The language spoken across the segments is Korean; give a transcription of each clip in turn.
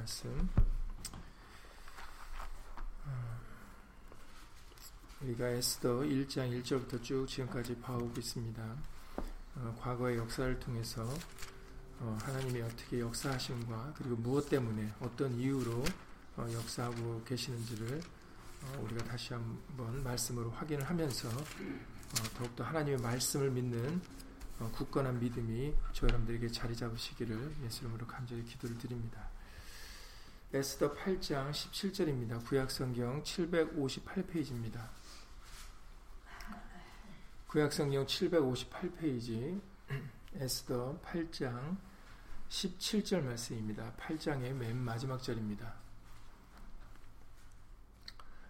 말씀. 어, 우리가 에스더 1장 1절부터 쭉 지금까지 봐오고 있습니다. 어, 과거의 역사를 통해서 어, 하나님이 어떻게 역사하심과 그리고 무엇 때문에 어떤 이유로 어, 역사하고 계시는지를 어, 우리가 다시 한번 말씀으로 확인을 하면서 어, 더욱더 하나님의 말씀을 믿는 어, 굳건한 믿음이 저 여러분들에게 자리 잡으시기를 예수 이름으로 간절히 기도를 드립니다. 에스더 8장 17절입니다. 구약성경 758페이지입니다. 구약성경 758페이지 에스더 8장 17절 말씀입니다. 8장의 맨 마지막 절입니다.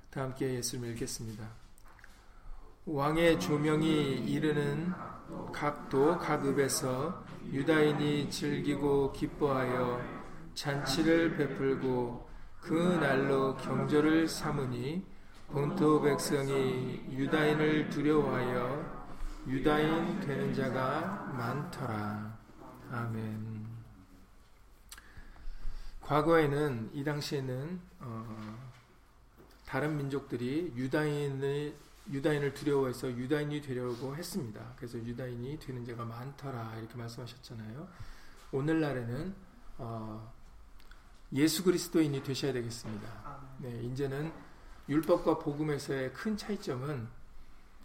다 함께 예수를 읽겠습니다. 왕의 조명이 이르는 각도 각읍에서 유다인이 즐기고 기뻐하여 잔치를 베풀고 그 날로 경조를 삼으니 본토 백성이 유다인을 두려워하여 유다인 되는 자가 많더라. 아멘. 과거에는 이 당시에는 어, 다른 민족들이 유다인을 유다인을 두려워해서 유다인이 되려고 했습니다. 그래서 유다인이 되는 자가 많더라 이렇게 말씀하셨잖아요. 오늘날에는 어, 예수 그리스도인이 되셔야 되겠습니다. 네, 이제는 율법과 복음에서의 큰 차이점은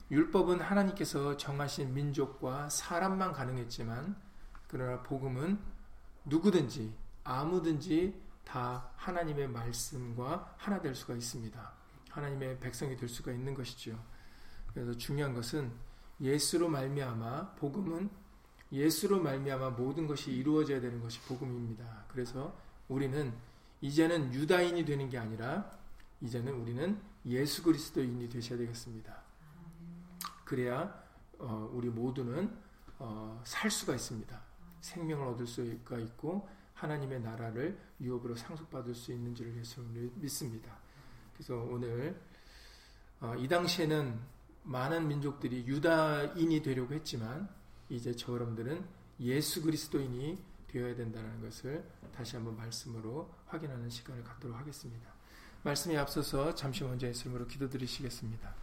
율법은 하나님께서 정하신 민족과 사람만 가능했지만 그러나 복음은 누구든지 아무든지 다 하나님의 말씀과 하나 될 수가 있습니다. 하나님의 백성이 될 수가 있는 것이죠. 그래서 중요한 것은 예수로 말미암아 복음은 예수로 말미암아 모든 것이 이루어져야 되는 것이 복음입니다. 그래서 우리는 이제는 유다인이 되는 게 아니라 이제는 우리는 예수 그리스도인이 되셔야 되겠습니다. 그래야 어, 우리 모두는 어, 살 수가 있습니다. 생명을 얻을 수가 있고 하나님의 나라를 유업으로 상속받을 수 있는 줄 예수 믿습니다. 그래서 오늘 어, 이 당시에는 많은 민족들이 유다인이 되려고 했지만 이제 저 여러분들은 예수 그리스도인이 되어야 된다는 것을 다시 한번 말씀으로 확인하는 시간을 갖도록 하겠습니다. 말씀에 앞서서 잠시 먼저 예수님으로 기도드리시겠습니다.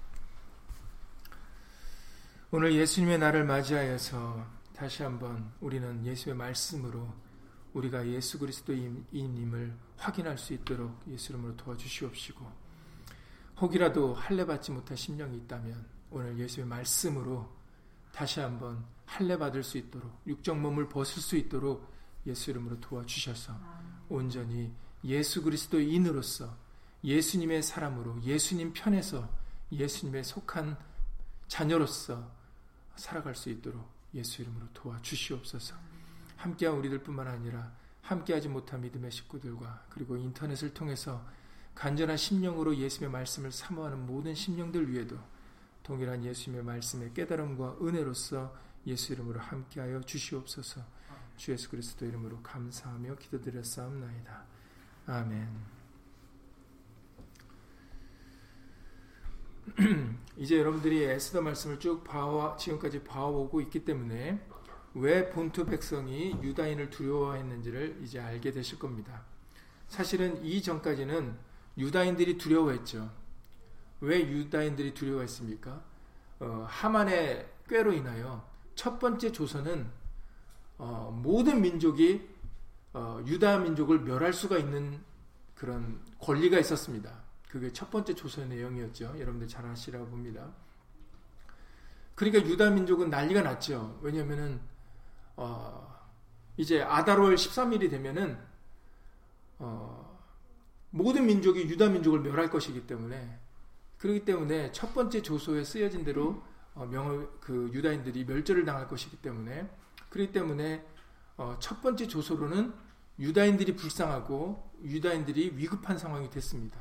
오늘 예수님의 날을 맞이하여서 다시 한번 우리는 예수의 말씀으로 우리가 예수 그리스도인임을 확인할 수 있도록 예수 이름으로 도와주시옵시고 혹이라도 할례 받지 못한 심령이 있다면 오늘 예수의 말씀으로 다시 한번 할례 받을 수 있도록 육적 몸을 벗을 수 있도록 예수 이름으로 도와주셔서 온전히 예수 그리스도인으로서 예수님의 사람으로 예수님 편에서 예수님의 속한 자녀로서 살아갈 수 있도록 예수 이름으로 도와주시옵소서. 함께한 우리들 뿐만 아니라 함께하지 못한 믿음의 식구들과 그리고 인터넷을 통해서 간절한 심령으로 예수님의 말씀을 사모하는 모든 심령들 위에도 동일한 예수님의 말씀의 깨달음과 은혜로서 예수 이름으로 함께하여 주시옵소서. 주 예수 그리스도 이름으로 감사하며 기도드렸사옵나이다. 아멘. 이제 여러분들이 에스더 말씀을 쭉 봐와 지금까지 봐오고 있기 때문에 왜 본토 백성이 유다인을 두려워했는지를 이제 알게 되실 겁니다. 사실은 이 전까지는 유다인들이 두려워했죠. 왜 유다인들이 두려워했습니까? 어, 하만의 꾀로 인하여 첫 번째 조선은 어, 모든 민족이 어, 유다 민족을 멸할 수가 있는 그런 권리가 있었습니다. 그게 첫 번째 조선의 내용이었죠. 여러분들 잘 아시라고 봅니다. 그러니까 유다 민족은 난리가 났죠. 왜냐면은 어, 이제 아달월 13일이 되면은 어, 모든 민족이 유다 민족을 멸할 것이기 때문에 그렇기 때문에 첫 번째 조소에 쓰여진 대로 어, 명을 그 유다인들이 멸절을 당할 것이기 때문에 그렇기 때문에 어, 첫 번째 조소로는 유다인들이 불쌍하고 유다인들이 위급한 상황이 됐습니다.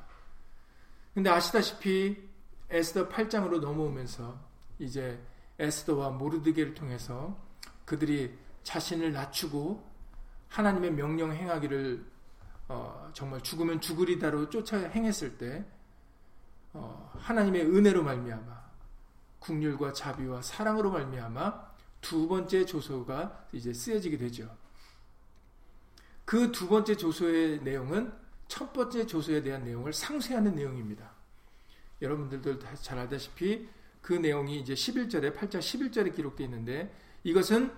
근데 아시다시피 에스더 8장으로 넘어오면서 이제 에스더와 모르드게를 통해서 그들이 자신을 낮추고 하나님의 명령 행하기를 어, 정말 죽으면 죽으리다로 쫓아 행했을 때 어, 하나님의 은혜로 말미암아 국률과 자비와 사랑으로 말미암아 두 번째 조서가 이제 쓰여지게 되죠. 그 두 번째 조서의 내용은 첫 번째 조서에 대한 내용을 상쇄하는 내용입니다. 여러분들도 잘 알다시피 그 내용이 이제 11절에 8장 11절에 기록되어 있는데 이것은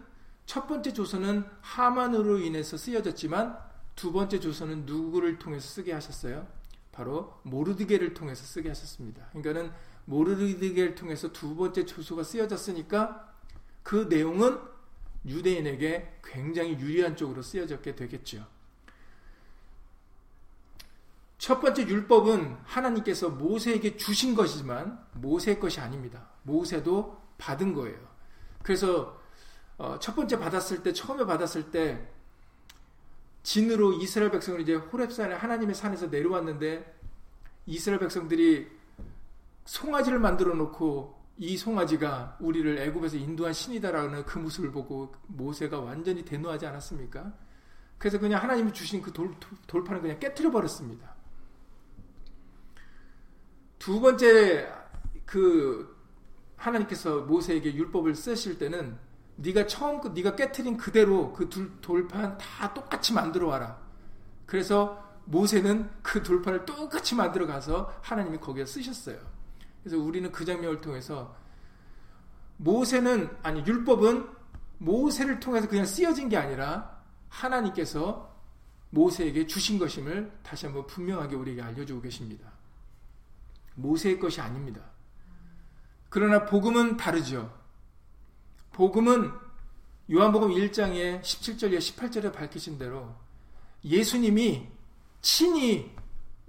첫 번째 조서는 하만으로 인해서 쓰여졌지만 두 번째 조서는 누구를 통해서 쓰게 하셨어요? 바로 모르드게를 통해서 쓰게 하셨습니다. 그러니까는 모르드게를 통해서 두 번째 조서가 쓰여졌으니까 그 내용은 유대인에게 굉장히 유리한 쪽으로 쓰여졌게 되겠죠. 첫 번째 율법은 하나님께서 모세에게 주신 것이지만 모세의 것이 아닙니다. 모세도 받은 거예요. 그래서 어, 첫 번째 받았을 때 처음에 받았을 때 진으로 이스라엘 백성을 이제 호렙산에 하나님의 산에서 내려왔는데 이스라엘 백성들이 송아지를 만들어 놓고 이 송아지가 우리를 애굽에서 인도한 신이다라는 그 모습을 보고 모세가 완전히 대노하지 않았습니까? 그래서 그냥 하나님이 주신 그 돌, 돌판을 그냥 깨뜨려 버렸습니다. 두 번째 그 하나님께서 모세에게 율법을 쓰실 때는 네가 처음 그 네가 깨뜨린 그대로 그 돌판 다 똑같이 만들어 와라. 그래서 모세는 그 돌판을 똑같이 만들어 가서 하나님이 거기에 쓰셨어요. 그래서 우리는 그 장면을 통해서 모세는 아니 율법은 모세를 통해서 그냥 쓰여진 게 아니라 하나님께서 모세에게 주신 것임을 다시 한번 분명하게 우리에게 알려주고 계십니다. 모세의 것이 아닙니다. 그러나 복음은 다르죠. 복음은 요한복음 1장에 17절에 18절에 밝히신 대로 예수님이 친히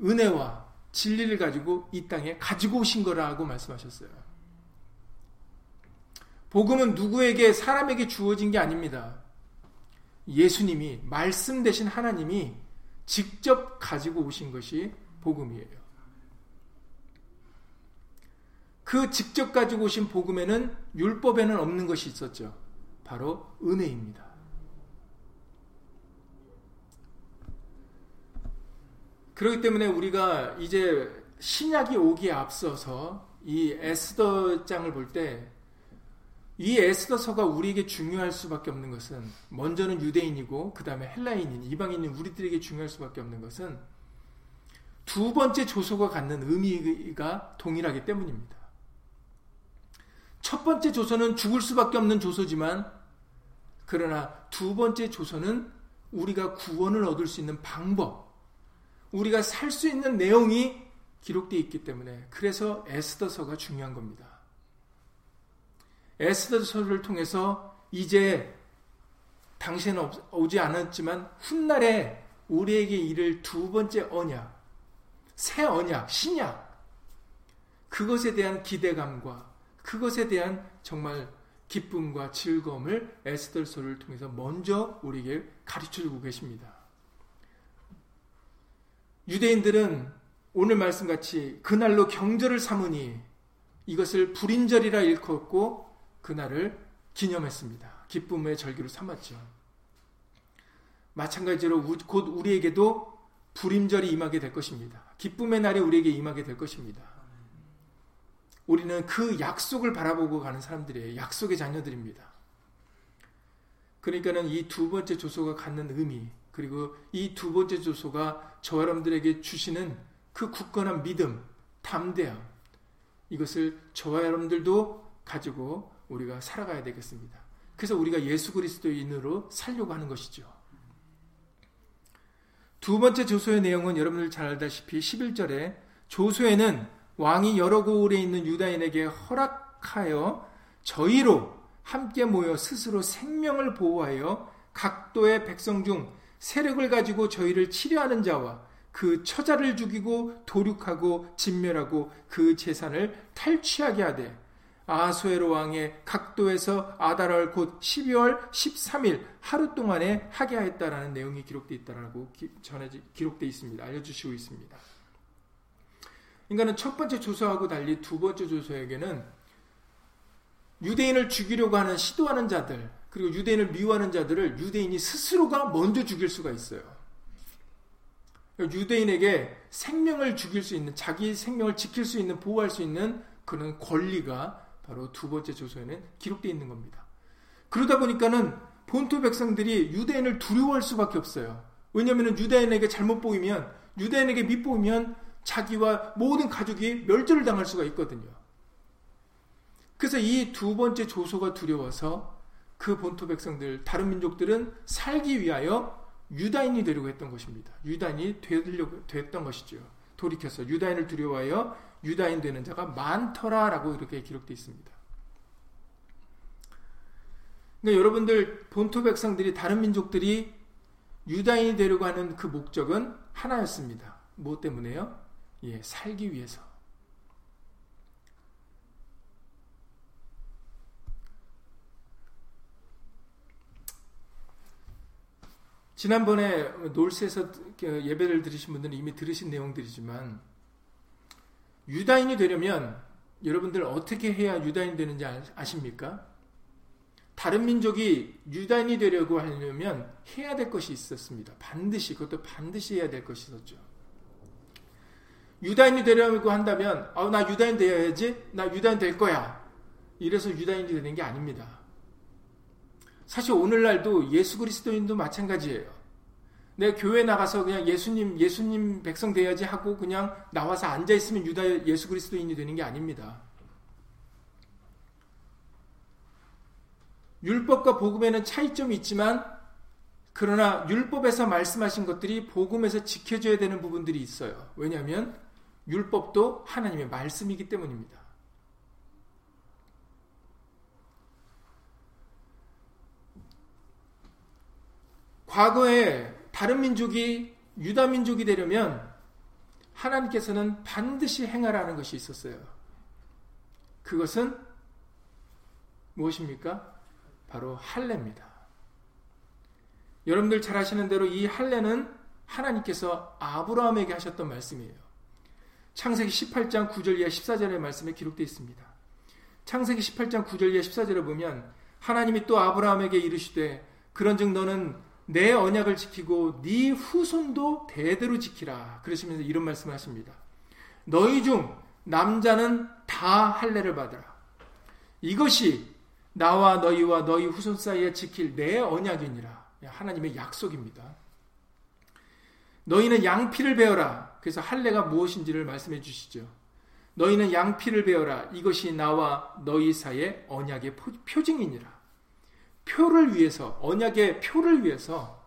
은혜와 진리를 가지고 이 땅에 가지고 오신 거라고 말씀하셨어요. 복음은 누구에게 사람에게 주어진 게 아닙니다. 예수님이 말씀 대신 하나님이 직접 가지고 오신 것이 복음이에요. 그 직접 가지고 오신 복음에는 율법에는 없는 것이 있었죠. 바로 은혜입니다. 그렇기 때문에 우리가 이제 신약이 오기에 앞서서 이 에스더 장을 볼 때 이 에스더서가 우리에게 중요할 수밖에 없는 것은 먼저는 유대인이고 그 다음에 헬라인인 이방인인 우리들에게 중요할 수밖에 없는 것은 두 번째 조소가 갖는 의미가 동일하기 때문입니다. 첫 번째 조서는 죽을 수밖에 없는 조서지만 그러나 두 번째 조서는 우리가 구원을 얻을 수 있는 방법, 우리가 살 수 있는 내용이 기록되어 있기 때문에 그래서 에스더서가 중요한 겁니다. 에스더서를 통해서 이제 당시에는 오지 않았지만 훗날에 우리에게 이를 두 번째 언약, 새 언약, 신약, 그것에 대한 기대감과 그것에 대한 정말 기쁨과 즐거움을 에스더서를 통해서 먼저 우리에게 가르쳐 주고 계십니다. 유대인들은 오늘 말씀 같이 그날로 경절을 삼으니 이것을 불인절이라 일컫고 그날을 기념했습니다. 기쁨의 절기로 삼았죠. 마찬가지로 곧 우리에게도 불임절이 임하게 될 것입니다. 기쁨의 날이 우리에게 임하게 될 것입니다. 우리는 그 약속을 바라보고 가는 사람들이에요. 약속의 자녀들입니다. 그러니까는 이 두 번째 조소가 갖는 의미, 그리고 이 두 번째 조소가 저 여러분들에게 주시는 그 굳건한 믿음, 담대함, 이것을 저와 여러분들도 가지고 우리가 살아가야 되겠습니다. 그래서 우리가 예수 그리스도인으로 살려고 하는 것이죠. 두 번째 조소의 내용은 여러분들 잘 알다시피 11절에 조소에는 왕이 여러 고을에 있는 유다인에게 허락하여 저희로 함께 모여 스스로 생명을 보호하여 각도의 백성 중 세력을 가지고 저희를 치료하는 자와 그 처자를 죽이고 도륙하고 진멸하고 그 재산을 탈취하게 하되 아소에로 왕의 각도에서 아달월 곧 12월 13일 하루 동안에 하게 하였다라는 내용이 기록되어 있다라고 전해 기록되어 있습니다. 알려주시고 있습니다. 그러니까는 첫 번째 조서하고 달리 두 번째 조서에게는 유대인을 죽이려고 하는 시도하는 자들 그리고 유대인을 미워하는 자들을 유대인이 스스로가 먼저 죽일 수가 있어요. 유대인에게 생명을 죽일 수 있는 자기 생명을 지킬 수 있는 보호할 수 있는 그런 권리가 바로 두 번째 조서에는 기록되어 있는 겁니다. 그러다 보니까는 본토 백성들이 유대인을 두려워할 수밖에 없어요. 왜냐하면 유다인에게 잘못 보이면 유다인에게 밑보이면 자기와 모든 가족이 멸절을 당할 수가 있거든요. 그래서 이 두 번째 조소가 두려워서 그 본토 백성들 다른 민족들은 살기 위하여 유다인이 되려고 했던 것입니다. 유다인이 되려고 됐던 것이죠. 돌이켜서 유다인을 두려워하여 유다인 되는 자가 많더라라고 이렇게 기록되어 있습니다. 그러니까 여러분들 본토 백성들이 다른 민족들이 유다인이 되려고 하는 그 목적은 하나였습니다. 무엇 때문에요? 예, 살기 위해서. 지난번에 놀스에서 예배를 들으신 분들은 이미 들으신 내용들이지만 유다인이 되려면 여러분들 어떻게 해야 유다인 되는지 아십니까? 다른 민족이 유다인이 되려고 하려면 해야 될 것이 있었습니다. 반드시 그것도 반드시 해야 될 것이 있었죠. 유다인이 되려고 한다면 아, 나 유다인 되어야지. 나 유다인 될 거야. 이래서 유다인이 되는 게 아닙니다. 사실 오늘날도 예수 그리스도인도 마찬가지예요. 내 교회 나가서 그냥 예수님 예수님 백성 돼야지 하고 그냥 나와서 앉아 있으면 유다 예수 그리스도인이 되는 게 아닙니다. 율법과 복음에는 차이점이 있지만 그러나 율법에서 말씀하신 것들이 복음에서 지켜져야 되는 부분들이 있어요. 왜냐하면 율법도 하나님의 말씀이기 때문입니다. 과거에 다른 민족이 유다 민족이 되려면 하나님께서는 반드시 행하라는 것이 있었어요. 그것은 무엇입니까? 바로 할례입니다. 여러분들 잘 아시는 대로 이 할례는 하나님께서 아브라함에게 하셨던 말씀이에요. 창세기 18장 9절 이하 14절의 말씀에 기록되어 있습니다. 창세기 18장 9절 이하 14절을 보면 하나님이 또 아브라함에게 이르시되 그런즉 너는 내 언약을 지키고 네 후손도 대대로 지키라. 그러시면서 이런 말씀을 하십니다. 너희 중 남자는 다 할례를 받으라. 이것이 나와 너희와 너희 후손 사이에 지킬 내 언약이니라. 하나님의 약속입니다. 너희는 양피를 베어라. 그래서 할례가 무엇인지를 말씀해 주시죠. 너희는 양피를 베어라. 이것이 나와 너희 사이의 언약의 표징이니라. 표를 위해서 언약의 표를 위해서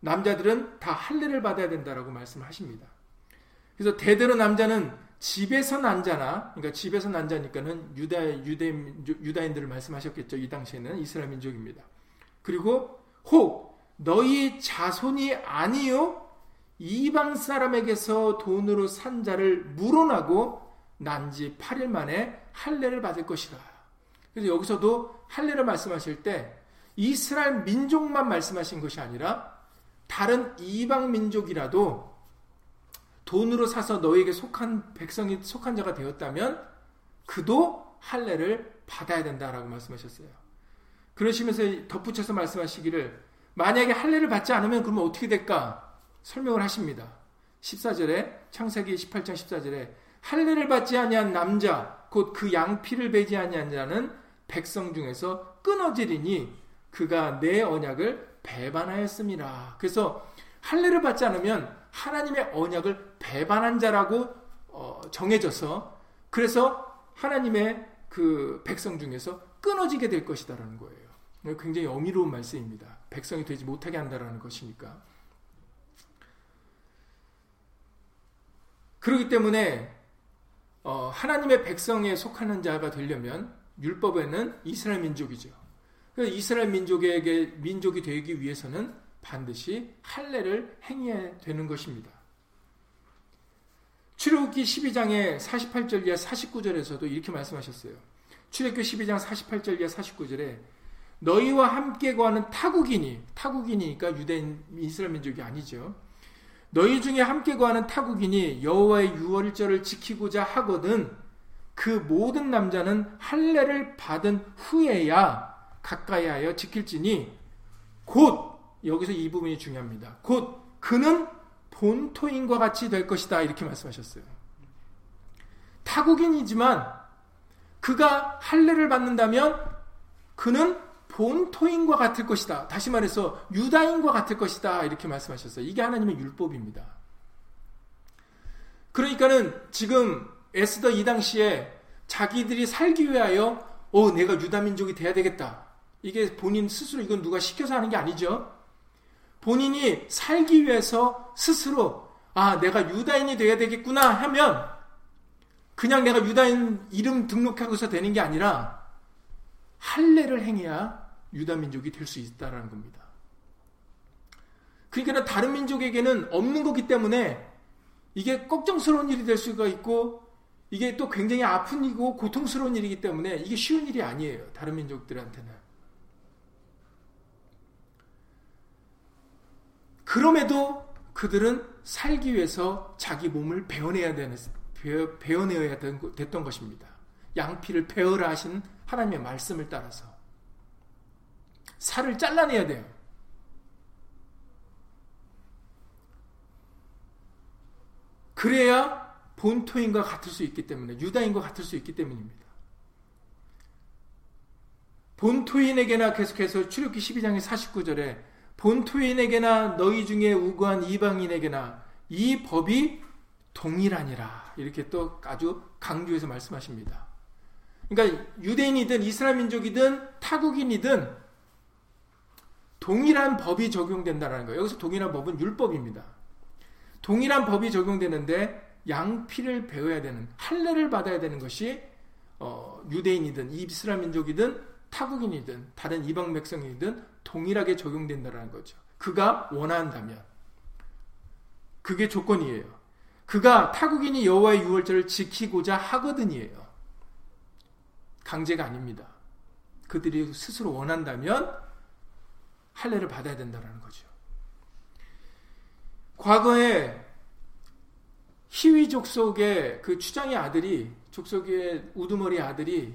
남자들은 다 할례를 받아야 된다라고 말씀하십니다. 그래서 대대로 남자는 집에서 난 자나 그러니까 집에서 난 자니까는 유다 유대 유다인들을 말씀하셨겠죠. 이 당시에는 이스라엘 민족입니다. 그리고 혹 너희 자손이 아니요 이방 사람에게서 돈으로 산 자를 물어나고 난 지 8일 만에 할례를 받을 것이다. 그래서 여기서도 할례를 말씀하실 때 이스라엘 민족만 말씀하신 것이 아니라 다른 이방 민족이라도 돈으로 사서 너에게 속한 백성이 속한 자가 되었다면 그도 할례를 받아야 된다라고 말씀하셨어요. 그러시면서 덧붙여서 말씀하시기를 만약에 할례를 받지 않으면 그러면 어떻게 될까? 설명을 하십니다. 14절에 창세기 18장 14절에 할례를 받지 아니한 남자 곧 그 양피를 베지 아니한 자는 백성 중에서 끊어지리니 그가 내 언약을 배반하였습니다. 그래서 할례를 받지 않으면 하나님의 언약을 배반한 자라고 어, 정해져서 그래서 하나님의 그 백성 중에서 끊어지게 될 것이다라는 거예요. 굉장히 어미로운 말씀입니다. 백성이 되지 못하게 한다라는 것이니까. 그렇기 때문에 어, 하나님의 백성에 속하는 자가 되려면 율법에는 이스라엘 민족이죠. 이스라엘 민족에게 민족이 되기 위해서는 반드시 할례를 행해야 되는 것입니다. 출애굽기 12장의 48절 이하 49절에서도 이렇게 말씀하셨어요. 출애굽기 12장 48절 이하 49절에 너희와 함께 거하는 타국인이 타국인이니까 유대인 이스라엘 민족이 아니죠. 너희 중에 함께 거하는 타국인이 여호와의 유월절을 지키고자 하거든 그 모든 남자는 할례를 받은 후에야 가까이 하여 지킬지니 곧 여기서 이 부분이 중요합니다. 곧 그는 본토인과 같이 될 것이다 이렇게 말씀하셨어요. 타국인이지만 그가 할례를 받는다면 그는 본토인과 같을 것이다. 다시 말해서 유다인과 같을 것이다. 이렇게 말씀하셨어요. 이게 하나님의 율법입니다. 그러니까는 지금 에스더 이 당시에 자기들이 살기 위하여 어 내가 유다 민족이 돼야 되겠다. 이게 본인 스스로 이건 누가 시켜서 하는 게 아니죠. 본인이 살기 위해서 스스로 아 내가 유다인이 돼야 되겠구나 하면 그냥 내가 유다인 이름 등록하고서 되는 게 아니라 할례를 행해야 유다 민족이 될 수 있다라는 겁니다. 그러니까 다른 민족에게는 없는 거기 때문에 이게 걱정스러운 일이 될 수가 있고 이게 또 굉장히 아픈 일이고 고통스러운 일이기 때문에 이게 쉬운 일이 아니에요. 다른 민족들한테는. 그럼에도 그들은 살기 위해서 자기 몸을 베어내야 되는 베어, 내야 됐던 것입니다. 양피를 베어라 하신 하나님의 말씀을 따라서 살을 잘라내야 돼요. 그래야 본토인과 같을 수 있기 때문에 유다인과 같을 수 있기 때문입니다. 본토인에게나 계속해서 출애굽기 12장의 49절에 본토인에게나 너희 중에 우고한 이방인에게나 이 법이 동일하니라 이렇게 또 아주 강조해서 말씀하십니다. 그러니까 유대인이든 이스라엘 민족이든 타국인이든 동일한 법이 적용된다는 거예요. 여기서 동일한 법은 율법입니다. 동일한 법이 적용되는데 양피를 배워야 되는 할례를 받아야 되는 것이 어, 유대인이든 이스라엘 민족이든 타국인이든 다른 이방 백성이든 동일하게 적용된다는 거죠. 그가 원한다면 그게 조건이에요. 그가 타국인이 여호와의 유월절을 지키고자 하거든이에요. 강제가 아닙니다. 그들이 스스로 원한다면 할례를 받아야 된다는 거죠. 과거에 희위 족속의 그 추장의 아들이 족속의 우두머리 아들이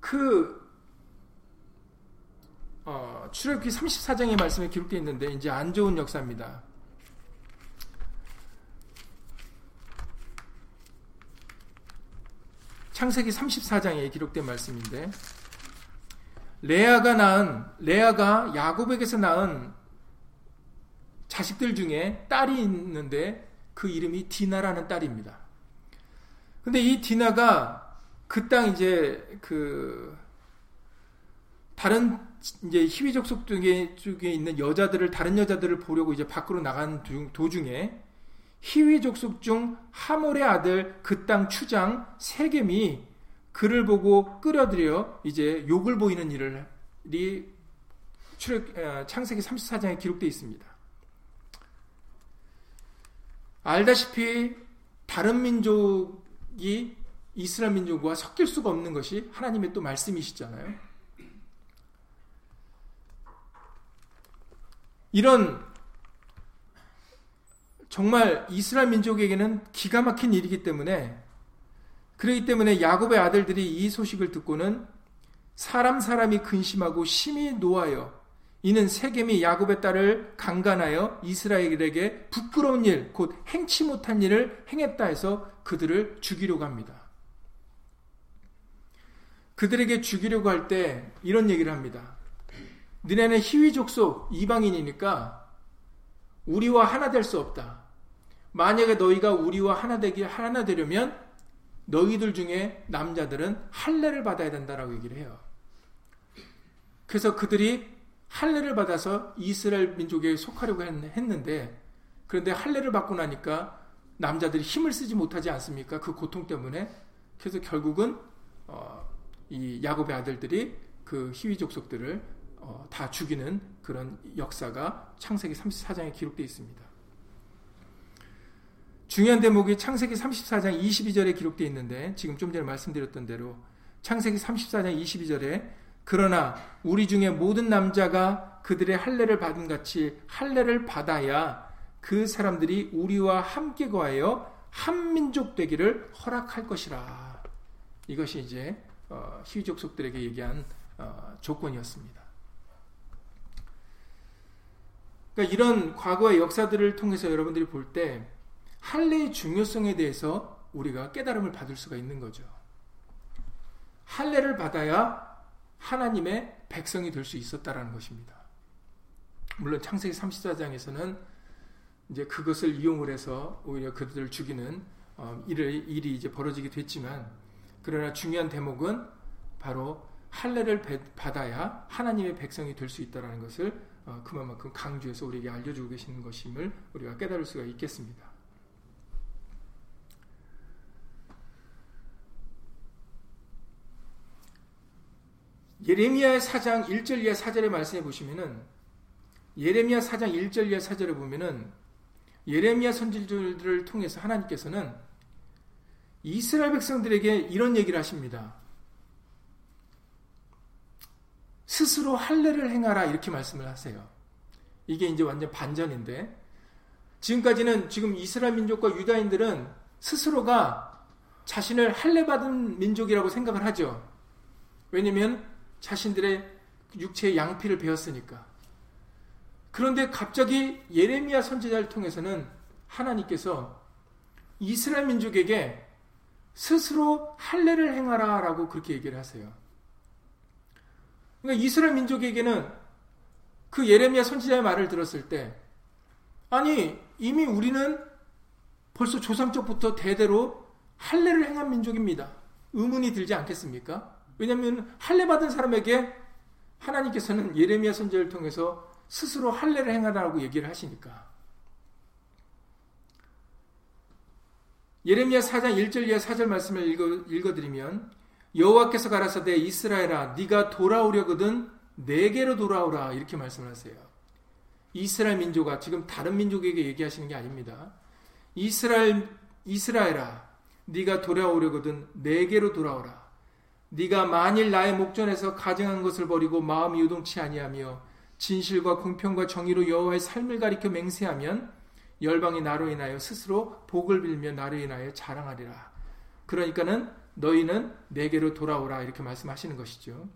그 어, 출애굽기 34장의 말씀에 기록되어 있는데 이제 안 좋은 역사입니다. 창세기 34장에 기록된 말씀인데 레아가 낳은 레아가 야곱에게서 낳은 자식들 중에 딸이 있는데 그 이름이 디나라는 딸입니다. 근데 이 디나가 그 땅 이제 그 다른 이제 희귀 족속 중에, 쪽에 있는 여자들을 다른 여자들을 보려고 이제 밖으로 나간 도중에 희귀 족속 중 하몰의 아들 그 땅 추장 세겜이 그를 보고 끌어들여 이제 욕을 보이는 일을 이 어, 창세기 34장에 기록되어 있습니다. 알다시피 다른 민족이 이스라엘 민족과 섞일 수가 없는 것이 하나님의 또 말씀이시잖아요. 이런 정말 이스라엘 민족에게는 기가 막힌 일이기 때문에 그렇기 때문에 야곱의 아들들이 이 소식을 듣고는 사람 사람이 근심하고 심히 노하여 이는 세겜이 야곱의 딸을 강간하여 이스라엘에게 부끄러운 일, 곧 행치 못한 일을 행했다 해서 그들을 죽이려고 합니다. 그들에게 죽이려고 할 때 이런 얘기를 합니다. 너네는 희위 족속 이방인이니까 우리와 하나 될 수 없다. 만약에 너희가 우리와 하나 되기 하나 되려면 너희들 중에 남자들은 할례를 받아야 된다라고 얘기를 해요. 그래서 그들이 할례를 받아서 이스라엘 민족에 속하려고 했는데 그런데 할례를 받고 나니까 남자들이 힘을 쓰지 못하지 않습니까? 그 고통 때문에 그래서 결국은 어, 이 야곱의 아들들이 그 희위 족속들을 어, 다 죽이는 그런 역사가 창세기 34장에 기록되어 있습니다. 중요한 대목이 창세기 34장 22절에 기록되어 있는데 지금 좀 전에 말씀드렸던 대로 창세기 34장 22절에 그러나 우리 중에 모든 남자가 그들의 할례를 받은 같이 할례를 받아야 그 사람들이 우리와 함께 거하여 한 민족 되기를 허락할 것이라. 이것이 이제 어, 희족 속들에게 얘기한 어, 조건이었습니다. 그러니까 이런 과거의 역사들을 통해서 여러분들이 볼 때 할례의 중요성에 대해서 우리가 깨달음을 받을 수가 있는 거죠. 할례를 받아야 하나님의 백성이 될 수 있었다라는 것입니다. 물론 창세기 34장에서는 이제 그것을 이용을 해서 오히려 그들을 죽이는 어, 일이 이제 벌어지게 됐지만 그러나 중요한 대목은 바로 할례를 받아야 하나님의 백성이 될 수 있다라는 것을 어, 그만큼 강조해서 우리에게 알려주고 계시는 것임을 우리가 깨달을 수가 있겠습니다. 예레미야의 4장 1절 이하 4절의 말씀에 보시면은 예레미야 4장 1절 이하 4절에 보면은 예레미야 선지자들을 통해서 하나님께서는 이스라엘 백성들에게 이런 얘기를 하십니다. 스스로 할례를 행하라 이렇게 말씀을 하세요. 이게 이제 완전 반전인데 지금까지는 지금 이스라엘 민족과 유다인들은 스스로가 자신을 할례 받은 민족이라고 생각을 하죠. 왜냐면 자신들의 육체의 양피를 베었으니까. 그런데 갑자기 예레미야 선지자를 통해서는 하나님께서 이스라엘 민족에게 스스로 할례를 행하라라고 그렇게 얘기를 하세요. 그러니까 이스라엘 민족에게는 그 예레미야 선지자의 말을 들었을 때 아니 이미 우리는 벌써 조상적부터 대대로 할례를 행한 민족입니다. 의문이 들지 않겠습니까? 왜냐하면 할례 받은 사람에게 하나님께서는 예레미야 선지자를 통해서 스스로 할례를 행하라고 얘기를 하시니까. 예레미야 4장 1절 이하 4절 말씀을 읽어, 드리면 여호와께서 가라사대 이스라엘아 네가 돌아오려거든 내게로 돌아오라 이렇게 말씀을 하세요. 이스라엘 민족아 지금 다른 민족에게 얘기하시는 게 아닙니다. 이스라엘 이스라엘아 네가 돌아오려거든 내게로 돌아오라. 네가 만일 나의 목전에서 가증한 것을 버리고 마음이 유동치 아니하며 진실과 공평과 정의로 여호와의 삶을 가리켜 맹세하면 열방이 나로 인하여 스스로 복을 빌며 나로 인하여 자랑하리라. 그러니까는 너희는 내게로 돌아오라 이렇게 말씀하시는 것이죠.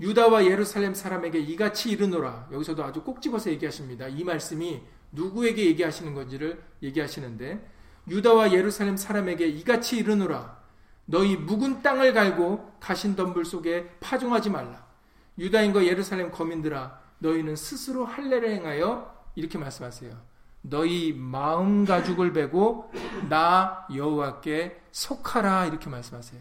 유다와 예루살렘 사람에게 이같이 이르노라. 여기서도 아주 꼭 집어서 얘기하십니다. 이 말씀이 누구에게 얘기하시는 건지를 얘기하시는데 유다와 예루살렘 사람에게 이같이 이르노라. 너희 묵은 땅을 갈고 가신 덤불 속에 파종하지 말라. 유다인과 예루살렘 거민들아 너희는 스스로 할례를 행하여 이렇게 말씀하세요. 너희 마음 가죽을 베고 나 여호와께 속하라 이렇게 말씀하세요.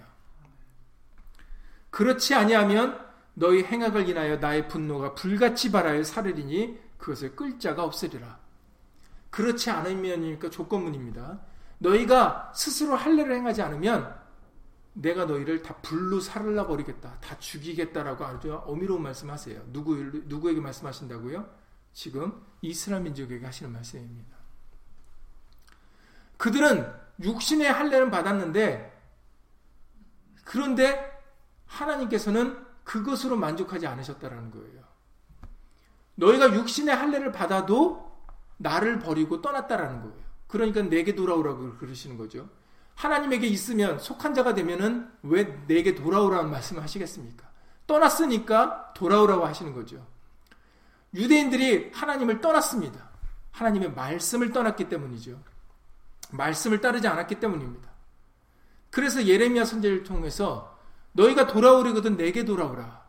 그렇지 아니하면 너희 행악을 인하여 나의 분노가 불같이 발하여 사르리니 그것을 끌 자가 없으리라. 그렇지 않으면이니까 조건문입니다. 너희가 스스로 할례를 행하지 않으면 내가 너희를 다 불로 살라 버리겠다. 다 죽이겠다라고 아주 어미로운 말씀하세요. 누구, 누구에게 말씀하신다고요? 지금 이스라엘 민족에게 하시는 말씀입니다. 그들은 육신의 할례는 받았는데 그런데 하나님께서는 그것으로 만족하지 않으셨다라는 거예요. 너희가 육신의 할례를 받아도 나를 버리고 떠났다라는 거예요. 그러니까 내게 돌아오라고 그러시는 거죠. 하나님에게 있으면 속한 자가 되면은 왜 내게 돌아오라는 말씀을 하시겠습니까? 떠났으니까 돌아오라고 하시는 거죠. 유대인들이 하나님을 떠났습니다. 하나님의 말씀을 떠났기 때문이죠. 말씀을 따르지 않았기 때문입니다. 그래서 예레미야 선제를 통해서 너희가 돌아오려거든 내게 돌아오라.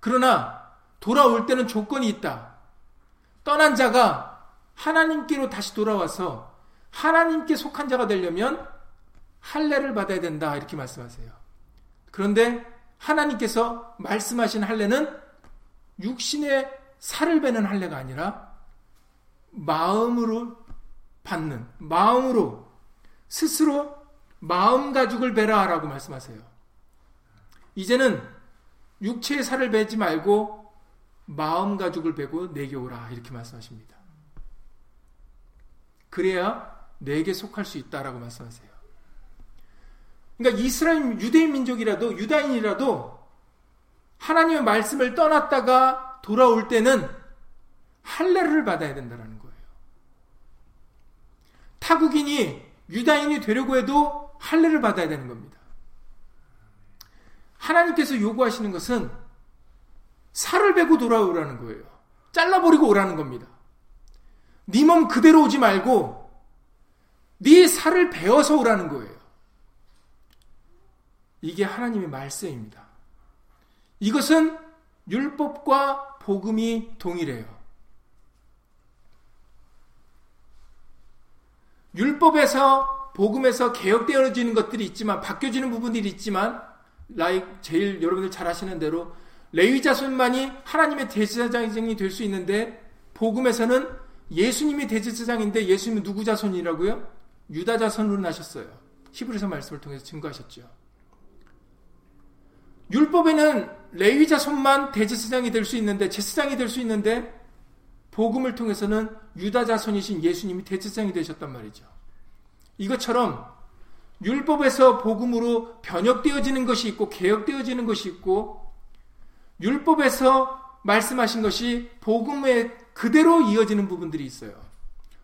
그러나 돌아올 때는 조건이 있다. 떠난 자가 하나님께로 다시 돌아와서 하나님께 속한 자가 되려면 할례를 받아야 된다 이렇게 말씀하세요. 그런데 하나님께서 말씀하신 할례는 육신의 살을 베는 할례가 아니라 마음으로 받는 마음으로 스스로 마음 가죽을 베라라고 말씀하세요. 이제는 육체의 살을 베지 말고 마음 가죽을 베고 내게 오라 이렇게 말씀하십니다. 그래야 내게 속할 수 있다라고 말씀하세요. 그러니까 이스라엘 유대인 민족이라도 유다인이라도 하나님의 말씀을 떠났다가 돌아올 때는 할례를 받아야 된다는 거예요. 타국인이 유다인이 되려고 해도 할례를 받아야 되는 겁니다. 하나님께서 요구하시는 것은 살을 베고 돌아오라는 거예요. 잘라버리고 오라는 겁니다. 네 몸 그대로 오지 말고 네 살을 베어서 오라는 거예요. 이게 하나님의 말씀입니다. 이것은 율법과 복음이 동일해요. 율법에서 복음에서 개혁되어지는 것들이 있지만 바뀌어지는 부분들이 있지만 라이 제일 여러분들 잘 아시는 대로 레위 자손만이 하나님의 대제사장이 될 수 있는데 복음에서는 예수님이 대제사장인데 예수님은 누구 자손이라고요? 유다 자손으로 나셨어요. 히브리서 말씀을 통해서 증거하셨죠. 율법에는 레위 자손만 대제사장이 될 수 있는데 제사장이 될 수 있는데 복음을 통해서는 유다 자손이신 예수님이 대제사장이 되셨단 말이죠. 이것처럼 율법에서 복음으로 변혁되어지는 것이 있고 개혁되어지는 것이 있고 율법에서 말씀하신 것이 복음에 그대로 이어지는 부분들이 있어요.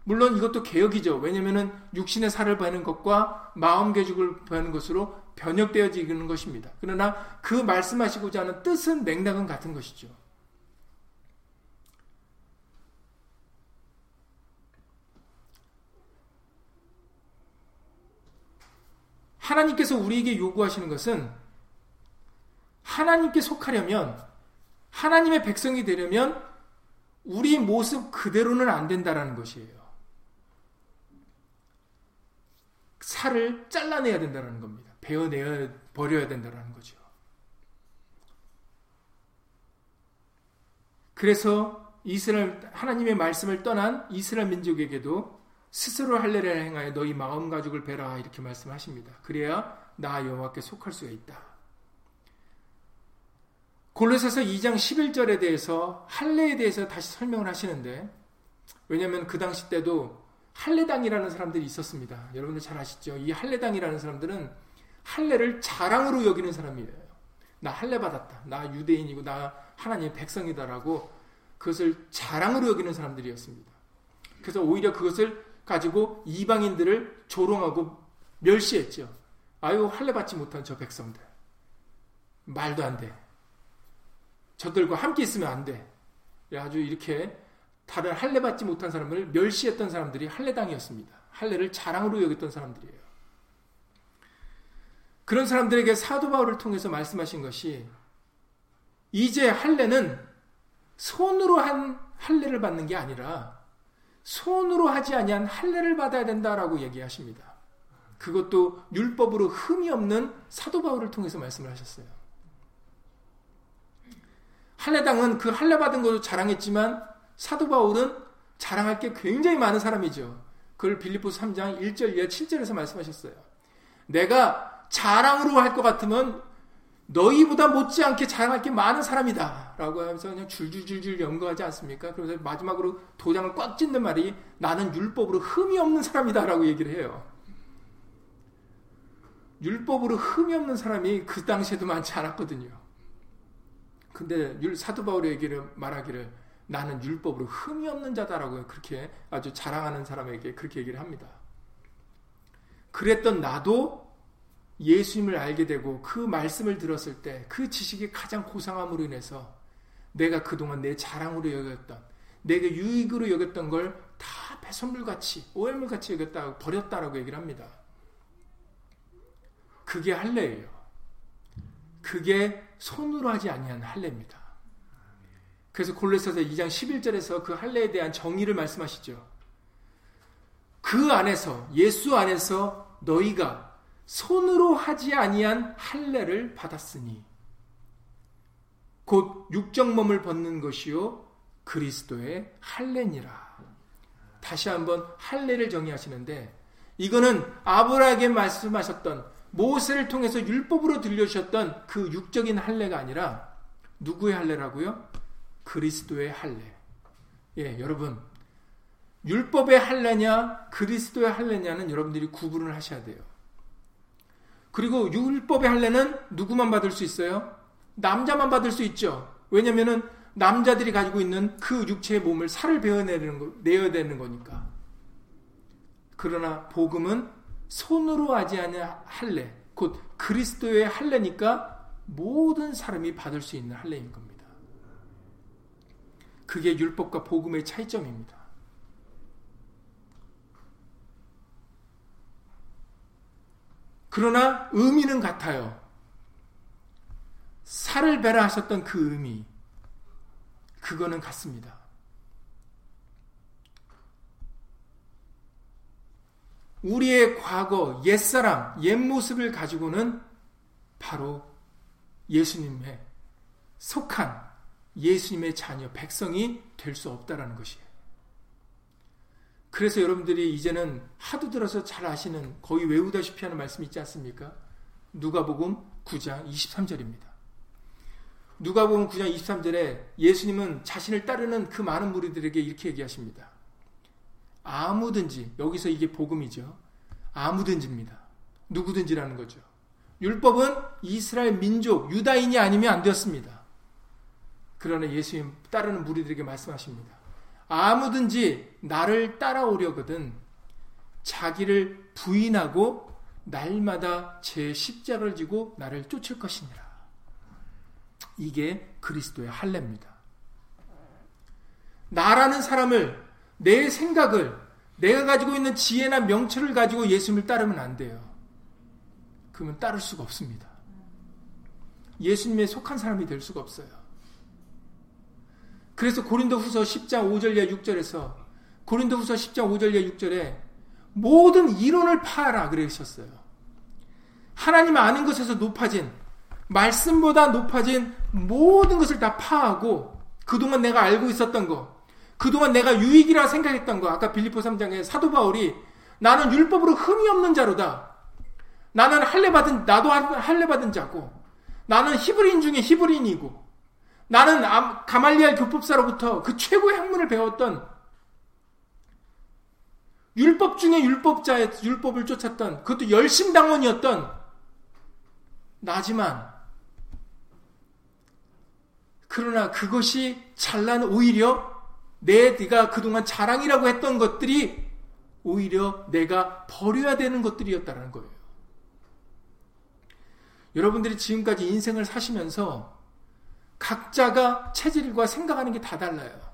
물론 이것도 개혁이죠. 왜냐하면 육신의 살을 베는 것과 마음 개죽을 베는 것으로 변혁되어지는 것입니다. 그러나 그 말씀하시고자 하는 뜻은 맥락은 같은 것이죠. 하나님께서 우리에게 요구하시는 것은 하나님께 속하려면 하나님의 백성이 되려면 우리 모습 그대로는 안 된다라는 것이에요. 살을 잘라내야 된다는 겁니다. 베어내야 버려야 된다는 거죠. 그래서 이스라엘 하나님의 말씀을 떠난 이스라엘 민족에게도 스스로 할례를 행하여 너희 마음 가죽을 베라 이렇게 말씀하십니다. 그래야 나 여호와께 속할 수가 있다. 골로새서 2장 11절에 대해서 할례에 대해서 다시 설명을 하시는데 왜냐하면 그 당시 때도 할례당이라는 사람들이 있었습니다. 여러분들 잘 아시죠? 이 할례당이라는 사람들은 할례를 자랑으로 여기는 사람이에요. 나 할례 받았다. 나 유대인이고 나 하나님의 백성이다라고 그것을 자랑으로 여기는 사람들이었습니다. 그래서 오히려 그것을 가지고 이방인들을 조롱하고 멸시했죠. 아유 할례 받지 못한 저 백성들. 말도 안 돼. 저들과 함께 있으면 안 돼. 아주 이렇게 다른 할례 받지 못한 사람을 멸시했던 사람들이 할례당이었습니다. 할례를 자랑으로 여겼던 사람들이에요. 그런 사람들에게 사도 바울을 통해서 말씀하신 것이 이제 할례는 손으로 한 할례를 받는 게 아니라 손으로 하지 아니한 할례를 받아야 된다라고 얘기하십니다. 그것도 율법으로 흠이 없는 사도 바울을 통해서 말씀을 하셨어요. 할례당은 그 할례 받은 것도 자랑했지만 사도 바울은 자랑할 게 굉장히 많은 사람이죠. 그걸 빌리포 3장 1절 이하 7절에서 말씀하셨어요. 내가 자랑으로 할 것 같으면 너희보다 못지않게 자랑할 게 많은 사람이다. 라고 하면서 그냥 줄줄줄줄 연구하지 않습니까? 그래서 마지막으로 도장을 꽉 찢는 말이 나는 율법으로 흠이 없는 사람이다. 라고 얘기를 해요. 율법으로 흠이 없는 사람이 그 당시에도 많지 않았거든요. 근데 사도 바울의 얘기를 말하기를 나는 율법으로 흠이 없는 자다라고 그렇게 아주 자랑하는 사람에게 그렇게 얘기를 합니다. 그랬던 나도 예수님을 알게 되고 그 말씀을 들었을 때 그 지식이 가장 고상함으로 인해서 내가 그동안 내 자랑으로 여겼던 내게 유익으로 여겼던 걸 다 배선물같이 오해물같이 여겼다 버렸다라고 얘기를 합니다. 그게 할례예요. 그게 손으로 하지 아니한 할례입니다. 그래서 골로새서 2장 11절에서 그 할례에 대한 정의를 말씀하시죠. 그 안에서 예수 안에서 너희가 손으로 하지 아니한 할례를 받았으니 곧 육적 몸을 벗는 것이요 그리스도의 할례니라. 다시 한번 할례를 정의하시는데 이거는 아브라함에게 말씀하셨던 모세를 통해서 율법으로 들려주셨던 그 육적인 할례가 아니라 누구의 할례라고요? 그리스도의 할례. 예, 여러분. 율법의 할례냐, 그리스도의 할례냐는 여러분들이 구분을 하셔야 돼요. 그리고 율법의 할례는 누구만 받을 수 있어요? 남자만 받을 수 있죠. 왜냐면은 남자들이 가지고 있는 그 육체의 몸을 살을 베어내는 거, 내야 되는 거니까. 그러나 복음은 손으로 하지 않냐 할례, 곧 그리스도의 할례니까 모든 사람이 받을 수 있는 할례인 겁니다. 그게 율법과 복음의 차이점입니다. 그러나 의미는 같아요. 살을 베라 하셨던 그 의미, 그거는 같습니다. 우리의 과거, 옛사람, 옛모습을 가지고는 바로 예수님의 속한 예수님의 자녀, 백성이 될 수 없다라는 것이에요. 그래서 여러분들이 이제는 하도 들어서 잘 아시는 거의 외우다시피 하는 말씀 있지 않습니까? 누가복음 9장 23절입니다. 누가복음 9장 23절에 예수님은 자신을 따르는 그 많은 무리들에게 이렇게 얘기하십니다. 아무든지 여기서 이게 복음이죠. 아무든지입니다. 누구든지라는 거죠. 율법은 이스라엘 민족 유다인이 아니면 안 되었습니다. 그러나 예수님 따르는 무리들에게 말씀하십니다. 아무든지 나를 따라오려거든 자기를 부인하고 날마다 제 십자가를 지고 나를 쫓을 것이니라. 이게 그리스도의 할례입니다. 나라는 사람을 내 생각을 내가 가지고 있는 지혜나 명철을 가지고 예수님을 따르면 안 돼요. 그러면 따를 수가 없습니다. 예수님에 속한 사람이 될 수가 없어요. 그래서 고린도 후서 10장 5절에 6절에서 고린도 후서 10장 5절에 6절에 모든 이론을 파라 그러셨어요. 하나님 아는 것에서 높아진 말씀보다 높아진 모든 것을 다 파하고 그동안 내가 알고 있었던 것 그동안 내가 유익이라 생각했던 거, 아까 빌리포 3장에 사도 바울이 나는 율법으로 흠이 없는 자로다. 나는 할례 받은, 나도 할례 받은 자고, 나는 히브리인 중에 히브리인이고, 나는 가말리알 교법사로부터 그 최고의 학문을 배웠던 율법 중에 율법자의 율법을 쫓았던 그것도 열심당원이었던 나지만 그러나 그것이 잘난 오히려 내 네가 그동안 자랑이라고 했던 것들이 오히려 내가 버려야 되는 것들이었다는 거예요. 여러분들이 지금까지 인생을 사시면서 각자가 체질과 생각하는 게 다 달라요.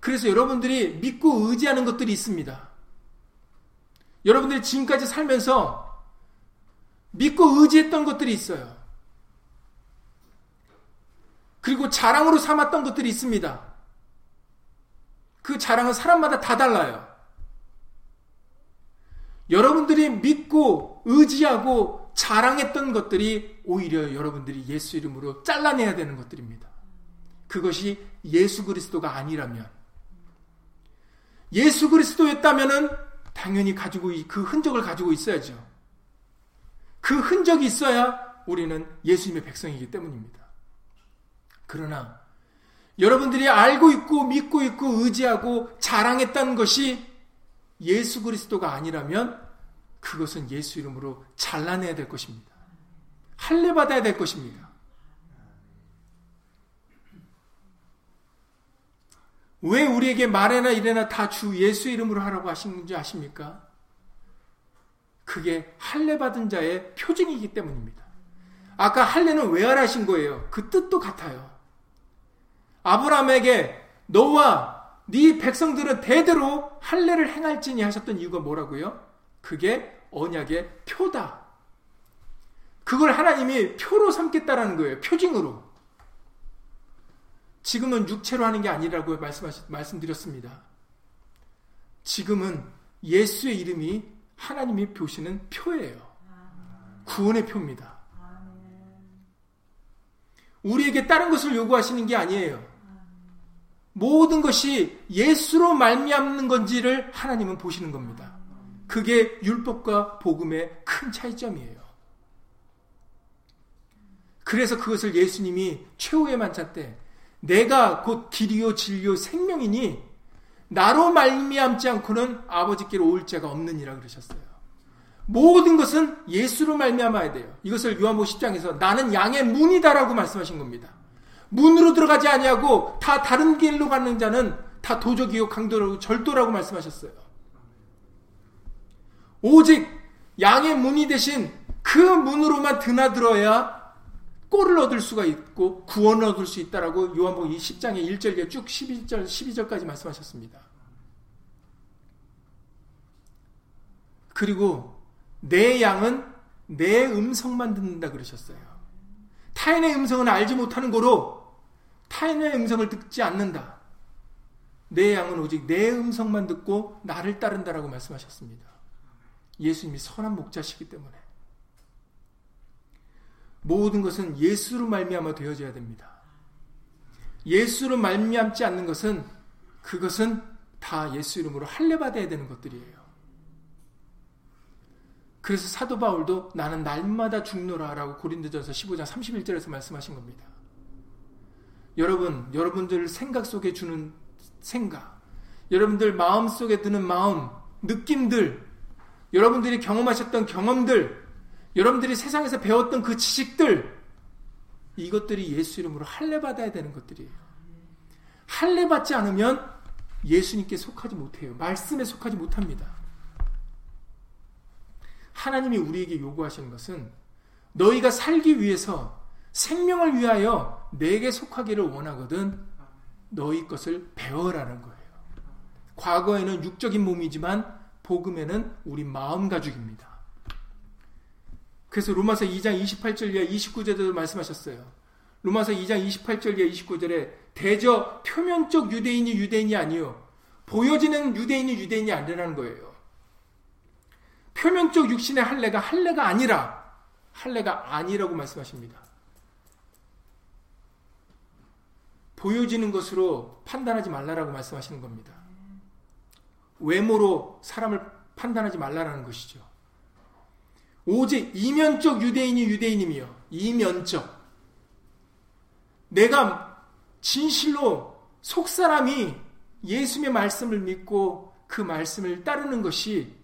그래서 여러분들이 믿고 의지하는 것들이 있습니다. 여러분들이 지금까지 살면서 믿고 의지했던 것들이 있어요. 그리고 자랑으로 삼았던 것들이 있습니다. 그 자랑은 사람마다 다 달라요. 여러분들이 믿고 의지하고 자랑했던 것들이 오히려 여러분들이 예수 이름으로 잘라내야 되는 것들입니다. 그것이 예수 그리스도가 아니라면 예수 그리스도였다면은 당연히 가지고 그 흔적을 가지고 있어야죠. 그 흔적이 있어야 우리는 예수님의 백성이기 때문입니다. 그러나 여러분들이 알고 있고 믿고 있고 의지하고 자랑했던 것이 예수 그리스도가 아니라면 그것은 예수 이름으로 잘라내야 될 것입니다. 할례 받아야 될 것입니다. 왜 우리에게 말해나 이래나 다 주 예수 이름으로 하라고 하시는지 아십니까? 그게 할례 받은 자의 표징이기 때문입니다. 아까 할례는 왜 하라신 거예요? 그 뜻도 같아요. 아브라함에게 너와 네 백성들은 대대로 할례를 행할지니 하셨던 이유가 뭐라고요? 그게 언약의 표다. 그걸 하나님이 표로 삼겠다라는 거예요. 표징으로. 지금은 육체로 하는 게 아니라고 말씀하시, 말씀드렸습니다. 지금은 예수의 이름이 하나님이 표시는 표예요. 구원의 표입니다. 우리에게 다른 것을 요구하시는 게 아니에요. 모든 것이 예수로 말미암는 건지를 하나님은 보시는 겁니다. 그게 율법과 복음의 큰 차이점이에요. 그래서 그것을 예수님이 최후의 만찬 때 내가 곧 길이요 진리요 생명이니 나로 말미암지 않고는 아버지께로 올 자가 없느니라 그러셨어요. 모든 것은 예수로 말미암아야 돼요. 이것을 요한복 10장에서 나는 양의 문이다라고 말씀하신 겁니다. 문으로 들어가지 아니하고 다 다른 길로 가는 자는 다 도적이요 강도라고 절도라고 말씀하셨어요. 오직 양의 문이 대신 그 문으로만 드나들어야 꼴을 얻을 수가 있고 구원을 얻을 수 있다라고 요한복음 10장의 1절에 쭉 11절 12절까지 말씀하셨습니다. 그리고 내 양은 내 음성만 듣는다 그러셨어요. 타인의 음성은 알지 못하는 거로 타인의 음성을 듣지 않는다. 내 양은 오직 내 음성만 듣고 나를 따른다라고 말씀하셨습니다. 예수님이 선한 목자시기 때문에 모든 것은 예수로 말미암아 되어져야 됩니다. 예수로 말미암지 않는 것은 그것은 다 예수 이름으로 할례 받아야 되는 것들이에요. 그래서 사도 바울도 나는 날마다 죽노라라고 고린도전서 15장 31절에서 말씀하신 겁니다. 여러분, 여러분들 생각 속에 주는 생각, 여러분들 마음 속에 드는 마음, 느낌들, 여러분들이 경험하셨던 경험들, 여러분들이 세상에서 배웠던 그 지식들, 이것들이 예수 이름으로 할례 받아야 되는 것들이에요. 할례 받지 않으면 예수님께 속하지 못해요. 말씀에 속하지 못합니다. 하나님이 우리에게 요구하시는 것은 너희가 살기 위해서 생명을 위하여 내게 속하기를 원하거든 너희 것을 배워라는 거예요. 과거에는 육적인 몸이지만 복음에는 우리 마음 가죽입니다. 그래서 로마서 2장 28절 이하 29절에도 말씀하셨어요. 로마서 2장 28절 이하 29절에 대저 표면적 유대인이 유대인이 아니요 보여지는 유대인이 유대인이 아니라는 거예요. 표면적 육신의 할례가 할례가 아니라 할례가 아니라고 말씀하십니다. 보여지는 것으로 판단하지 말라라고 말씀하시는 겁니다. 외모로 사람을 판단하지 말라라는 것이죠. 오직 이면적 유대인이 유대인이며 이면적 내가 진실로 속 사람이 예수님의 말씀을 믿고 그 말씀을 따르는 것이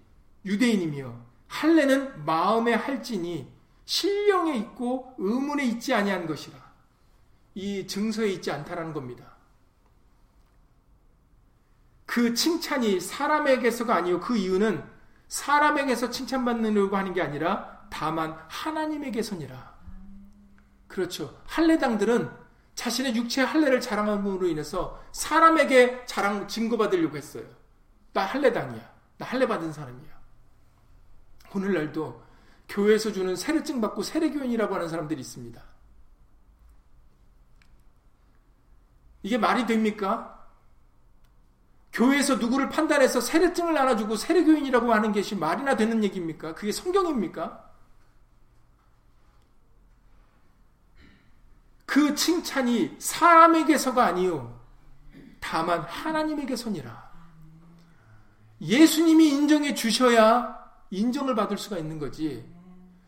유대인이며 할례는 마음의 할지니 신령에 있고 의문에 있지 아니한 것이라. 이 증서에 있지 않다라는 겁니다. 그 칭찬이 사람에게서가 아니요 그 이유는 사람에게서 칭찬받으려고 하는 게 아니라 다만 하나님에게서니라. 그렇죠. 할례당들은 자신의 육체의 할례를 자랑함으로 인해서 사람에게 자랑 증거받으려고 했어요. 나 할례당이야. 나 할례 받은 사람이야. 오늘날도 교회에서 주는 세례증 받고 세례교인이라고 하는 사람들이 있습니다. 이게 말이 됩니까? 교회에서 누구를 판단해서 세례증을 나눠주고 세례교인이라고 하는 것이 말이나 되는 얘기입니까? 그게 성경입니까? 그 칭찬이 사람에게서가 아니요 다만 하나님에게서니라. 예수님이 인정해 주셔야 인정을 받을 수가 있는 거지.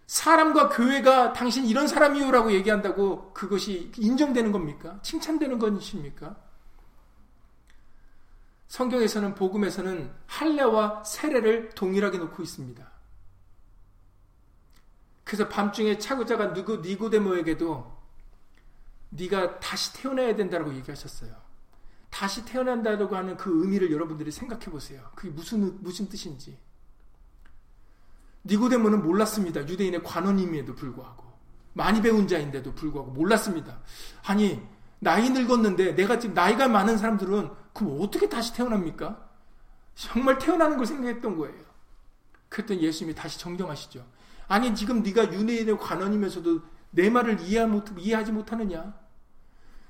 사람과 교회가 당신 이런 사람이요라고 얘기한다고 그것이 인정되는 겁니까? 칭찬되는 것입니까? 성경에서는 복음에서는 할례와 세례를 동일하게 놓고 있습니다. 그래서 밤중에 차고자가 누구 니고데모에게도 네가 다시 태어나야 된다고 얘기하셨어요. 다시 태어난다고 하는 그 의미를 여러분들이 생각해 보세요. 그게 무슨 무슨 뜻인지. 니고데모는 몰랐습니다. 유대인의 관원임에도 불구하고 많이 배운 자인데도 불구하고 몰랐습니다. 아니 나이 늙었는데 내가 지금 나이가 많은 사람들은 그럼 어떻게 다시 태어납니까? 정말 태어나는 걸 생각했던 거예요. 그랬더니 예수님이 다시 정정하시죠. 아니 지금 네가 유대인의 관원이면서도 내 말을 이해 못, 이해하지 못하느냐?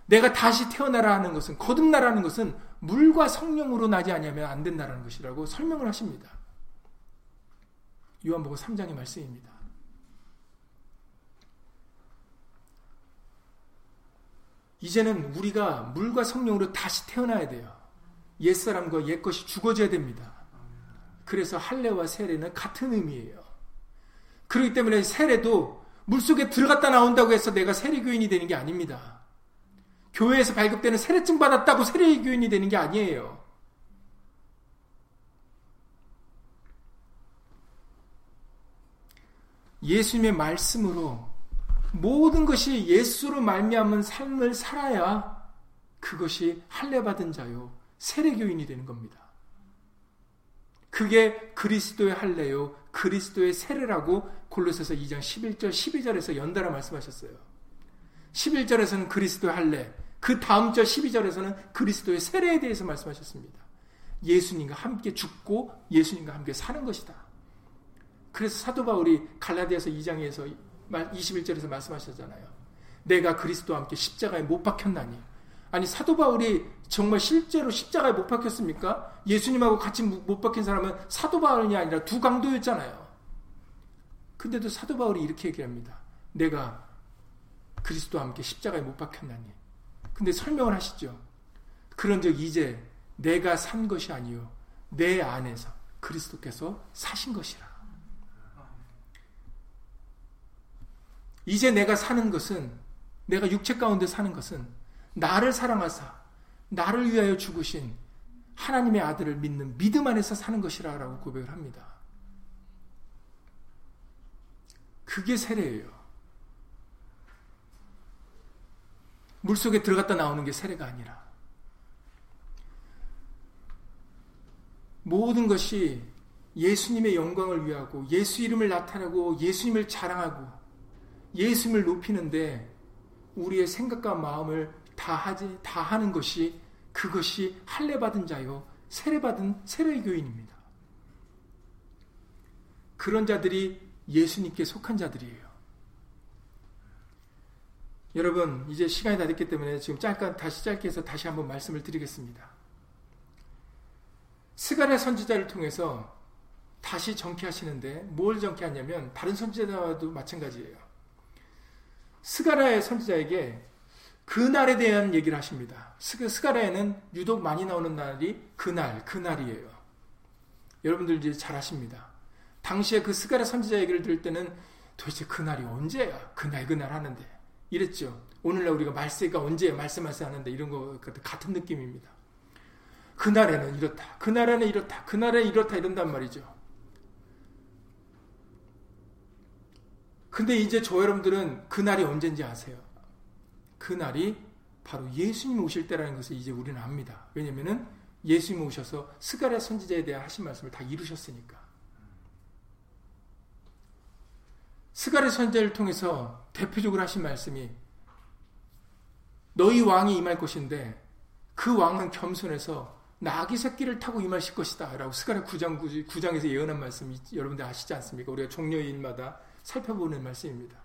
내가 다시 태어나라 하는 것은 거듭나라는 것은 물과 성령으로 나지 아니하면 안 된다는 것이라고 설명을 하십니다. 요한복음 3장의 말씀입니다. 이제는 우리가 물과 성령으로 다시 태어나야 돼요. 옛사람과 옛것이 죽어져야 됩니다. 그래서 할례와 세례는 같은 의미예요. 그렇기 때문에 세례도 물속에 들어갔다 나온다고 해서 내가 세례교인이 되는 게 아닙니다. 교회에서 발급되는 세례증 받았다고 세례교인이 되는 게 아니에요. 예수님의 말씀으로 모든 것이 예수로 말미암은 삶을 살아야 그것이 할례 받은 자요 세례교인이 되는 겁니다. 그게 그리스도의 할례요 그리스도의 세례라고 골로새서 2장 11절 12절에서 연달아 말씀하셨어요. 11절에서는 그리스도의 할례, 그 다음 절 12절에서는 그리스도의 세례에 대해서 말씀하셨습니다. 예수님과 함께 죽고 예수님과 함께 사는 것이다. 그래서 사도 바울이 갈라디아서 2장에서 21절에서 말씀하셨잖아요. 내가 그리스도와 함께 십자가에 못 박혔나니. 아니 사도 바울이 정말 실제로 십자가에 못 박혔습니까? 예수님하고 같이 못 박힌 사람은 사도 바울이 아니라 두 강도였잖아요. 근데도 사도 바울이 이렇게 얘기합니다. 내가 그리스도와 함께 십자가에 못 박혔나니. 근데 설명을 하시죠. 그런즉 이제 내가 산 것이 아니요 내 안에서 그리스도께서 사신 것이라. 이제 내가 사는 것은 내가 육체 가운데 사는 것은 나를 사랑하사 나를 위하여 죽으신 하나님의 아들을 믿는 믿음 안에서 사는 것이라라고 고백을 합니다. 그게 세례예요. 물 속에 들어갔다 나오는 게 세례가 아니라 모든 것이 예수님의 영광을 위하고 예수 이름을 나타내고 예수님을 자랑하고 예수님을 높이는데 우리의 생각과 마음을 다 하지 다 하는 것이 그것이 할례 받은 자요 세례 받은 세례 교인입니다. 그런 자들이 예수님께 속한 자들이에요. 여러분, 이제 시간이 다 됐기 때문에 지금 짧게, 다시 짧게 해서 다시 한번 말씀을 드리겠습니다. 스가랴 선지자를 통해서 다시 전개하시는데 뭘 전개하냐면 다른 선지자와도 마찬가지예요. 스가랴의 선지자에게 그 날에 대한 얘기를 하십니다. 스가랴에는 유독 많이 나오는 날이 그날, 그날이에요. 여러분들 이제 잘 아십니다. 당시에 그 스가랴 선지자 얘기를 들을 때는 도대체 그날이 언제야? 그날, 그날 하는데. 이랬죠. 오늘날 우리가 말세가 언제 말세 말세 하는데 이런 거 같은 느낌입니다. 그날에는 이렇다. 그날에는 이렇다. 그날에 이렇다 이런단 말이죠. 근데 이제 저 여러분들은 그날이 언젠지 아세요? 그날이 바로 예수님 오실 때라는 것을 이제 우리는 압니다. 왜냐면은 예수님 오셔서 스가랴 선지자에 대한 하신 말씀을 다 이루셨으니까. 스가랴 선지자를 통해서 대표적으로 하신 말씀이 너희 왕이 임할 것인데 그 왕은 겸손해서 나귀 새끼를 타고 임하실 것이다 라고 스가랴 9장 9장에서 예언한 말씀이 여러분들 아시지 않습니까? 우리가 종려주일마다 살펴보는 말씀입니다.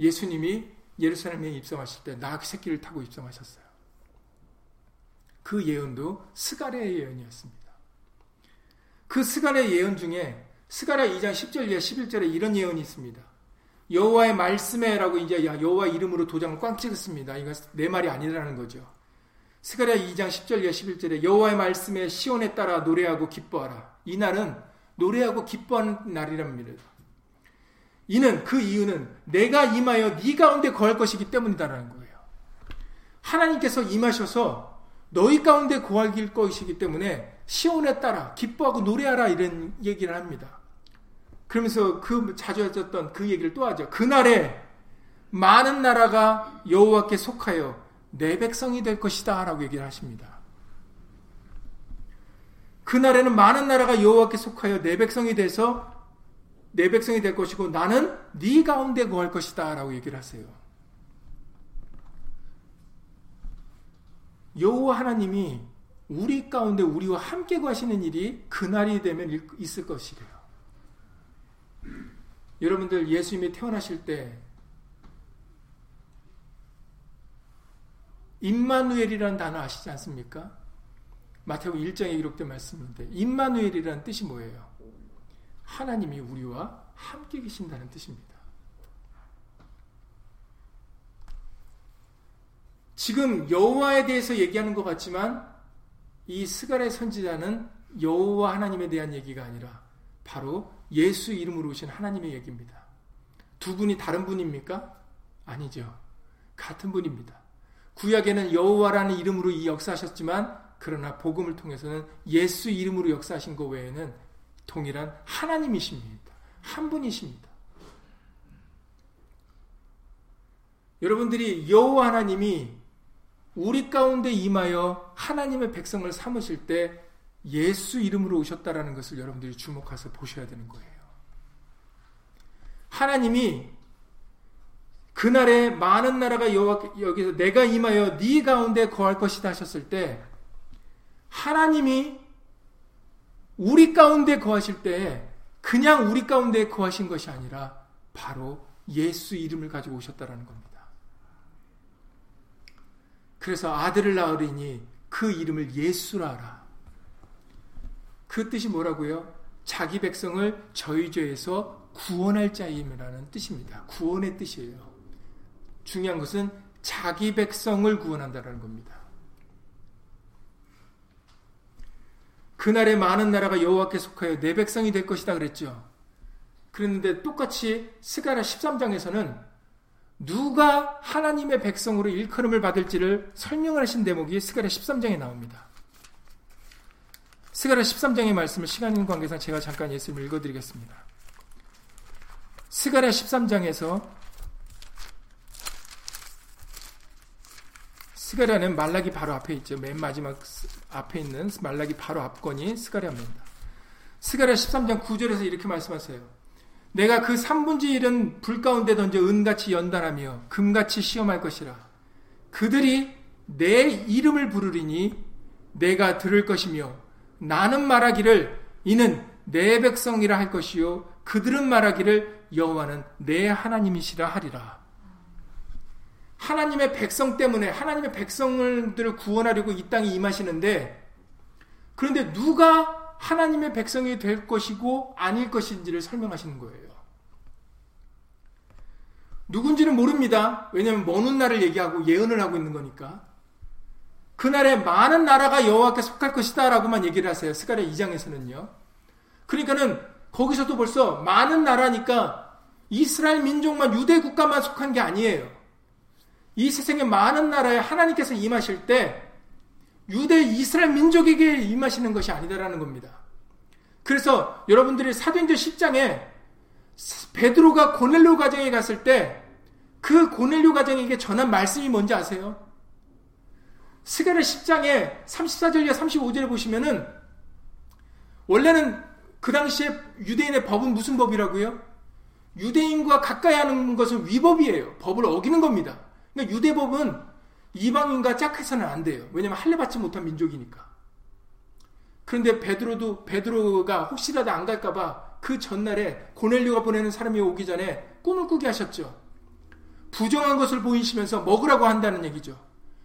예수님이 예루살렘에 입성하실 때 나귀 새끼를 타고 입성하셨어요. 그 예언도 스가랴의 예언이었습니다. 그 스가랴 예언 중에 스가랴 2장 10절 이하 11절에 이런 예언이 있습니다. 여호와의 말씀에라고 이제 여호와 이름으로 도장을 꽝 찍었습니다. 이거 내 말이 아니라는 거죠. 스가랴 2장 10절 이하 11절에 여호와의 말씀에 시온에 따라 노래하고 기뻐하라. 이 날은 노래하고 기뻐하는 날이랍니다. 이는 그 이유는 내가 임하여 네 가운데 거할 것이기 때문이다라는 거예요. 하나님께서 임하셔서 너희 가운데 거할 것이기 때문에 시온에 따라 기뻐하고 노래하라 이런 얘기를 합니다. 그러면서 그 자주 하셨던 그 얘기를 또 하죠. 그날에 많은 나라가 여호와께 속하여 내 백성이 될 것이다 라고 얘기를 하십니다. 그날에는 많은 나라가 여호와께 속하여 내 백성이 돼서 내 백성이 될 것이고 나는 네 가운데 거할 것이다 라고 얘기를 하세요. 여호와 하나님이 우리 가운데 우리와 함께 거하시는 일이 그날이 되면 있을 것이래요. 여러분들 예수님이 태어나실 때 임마누엘이라는 단어 아시지 않습니까? 마태복음 1장에 기록된 말씀인데 임마누엘이라는 뜻이 뭐예요? 하나님이 우리와 함께 계신다는 뜻입니다. 지금 여호와에 대해서 얘기하는 것 같지만 이 스가랴 선지자는 여호와 하나님에 대한 얘기가 아니라 바로 예수 이름으로 오신 하나님의 얘기입니다. 두 분이 다른 분입니까? 아니죠. 같은 분입니다. 구약에는 여호와라는 이름으로 이 역사하셨지만 그러나 복음을 통해서는 예수 이름으로 역사하신 것 외에는 동일한 하나님이십니다. 한 분이십니다. 여러분들이 여호와 하나님이 우리 가운데 임하여 하나님의 백성을 삼으실 때 예수 이름으로 오셨다라는 것을 여러분들이 주목해서 보셔야 되는 거예요. 하나님이 그날에 많은 나라가 여기서 내가 임하여 네 가운데 거할 것이다 하셨을 때 하나님이 우리 가운데 거하실 때 그냥 우리 가운데 거하신 것이 아니라 바로 예수 이름을 가지고 오셨다라는 겁니다. 그래서 아들을 낳으리니 그 이름을 예수라 하라. 그 뜻이 뭐라고요? 자기 백성을 저희 죄에서 구원할 자임이라는 뜻입니다. 구원의 뜻이에요. 중요한 것은 자기 백성을 구원한다는 겁니다. 그날에 많은 나라가 여호와께 속하여 내 백성이 될 것이다 그랬죠. 그랬는데 똑같이 스가라 13장에서는 누가 하나님의 백성으로 일컬음을 받을지를 설명을 하신 대목이 스가랴 13장에 나옵니다. 스가랴 13장의 말씀을 시간 관계상 제가 잠깐 예수님을 읽어드리겠습니다. 스가랴 13장에서 스가랴는 말라기 바로 앞에 있죠. 맨 마지막 앞에 있는 말라기 바로 앞권이 스가랴입니다. 스가랴 13장 9절에서 이렇게 말씀하세요. 내가 그 3분지 1은 불 가운데 던져 은같이 연단하며 금같이 시험할 것이라. 그들이 내 이름을 부르리니 내가 들을 것이며 나는 말하기를 이는 내 백성이라 할 것이요 그들은 말하기를 여호와는 내 하나님이시라 하리라. 하나님의 백성 때문에 하나님의 백성들을 구원하려고 이 땅에 임하시는데 그런데 누가 하나님의 백성이 될 것이고 아닐 것인지를 설명하시는 거예요. 누군지는 모릅니다. 왜냐하면 먼 훗날을 얘기하고 예언을 하고 있는 거니까. 그날에 많은 나라가 여호와께 속할 것이다 라고만 얘기를 하세요. 스가랴 2장에서는요. 그러니까는 거기서도 벌써 많은 나라니까 이스라엘 민족만 유대 국가만 속한 게 아니에요. 이 세상의 많은 나라에 하나님께서 임하실 때 유대 이스라엘 민족에게 임하시는 것이 아니다라는 겁니다. 그래서 여러분들이 사도행전 10장에 베드로가 고넬료 가정에 갔을 때 그 고넬료 가정에게 전한 말씀이 뭔지 아세요? 스가랴 10장에 34절과 35절에 보시면은 원래는 그 당시에 유대인의 법은 무슨 법이라고요? 유대인과 가까이 하는 것은 위법이에요. 법을 어기는 겁니다. 그러니까 유대법은 이방인과 짝해서는 안 돼요. 왜냐하면 할례 받지 못한 민족이니까. 그런데 베드로도 베드로가 혹시라도 안 갈까봐 그 전날에 고넬료가 보내는 사람이 오기 전에 꿈을 꾸게 하셨죠. 부정한 것을 보이시면서 먹으라고 한다는 얘기죠.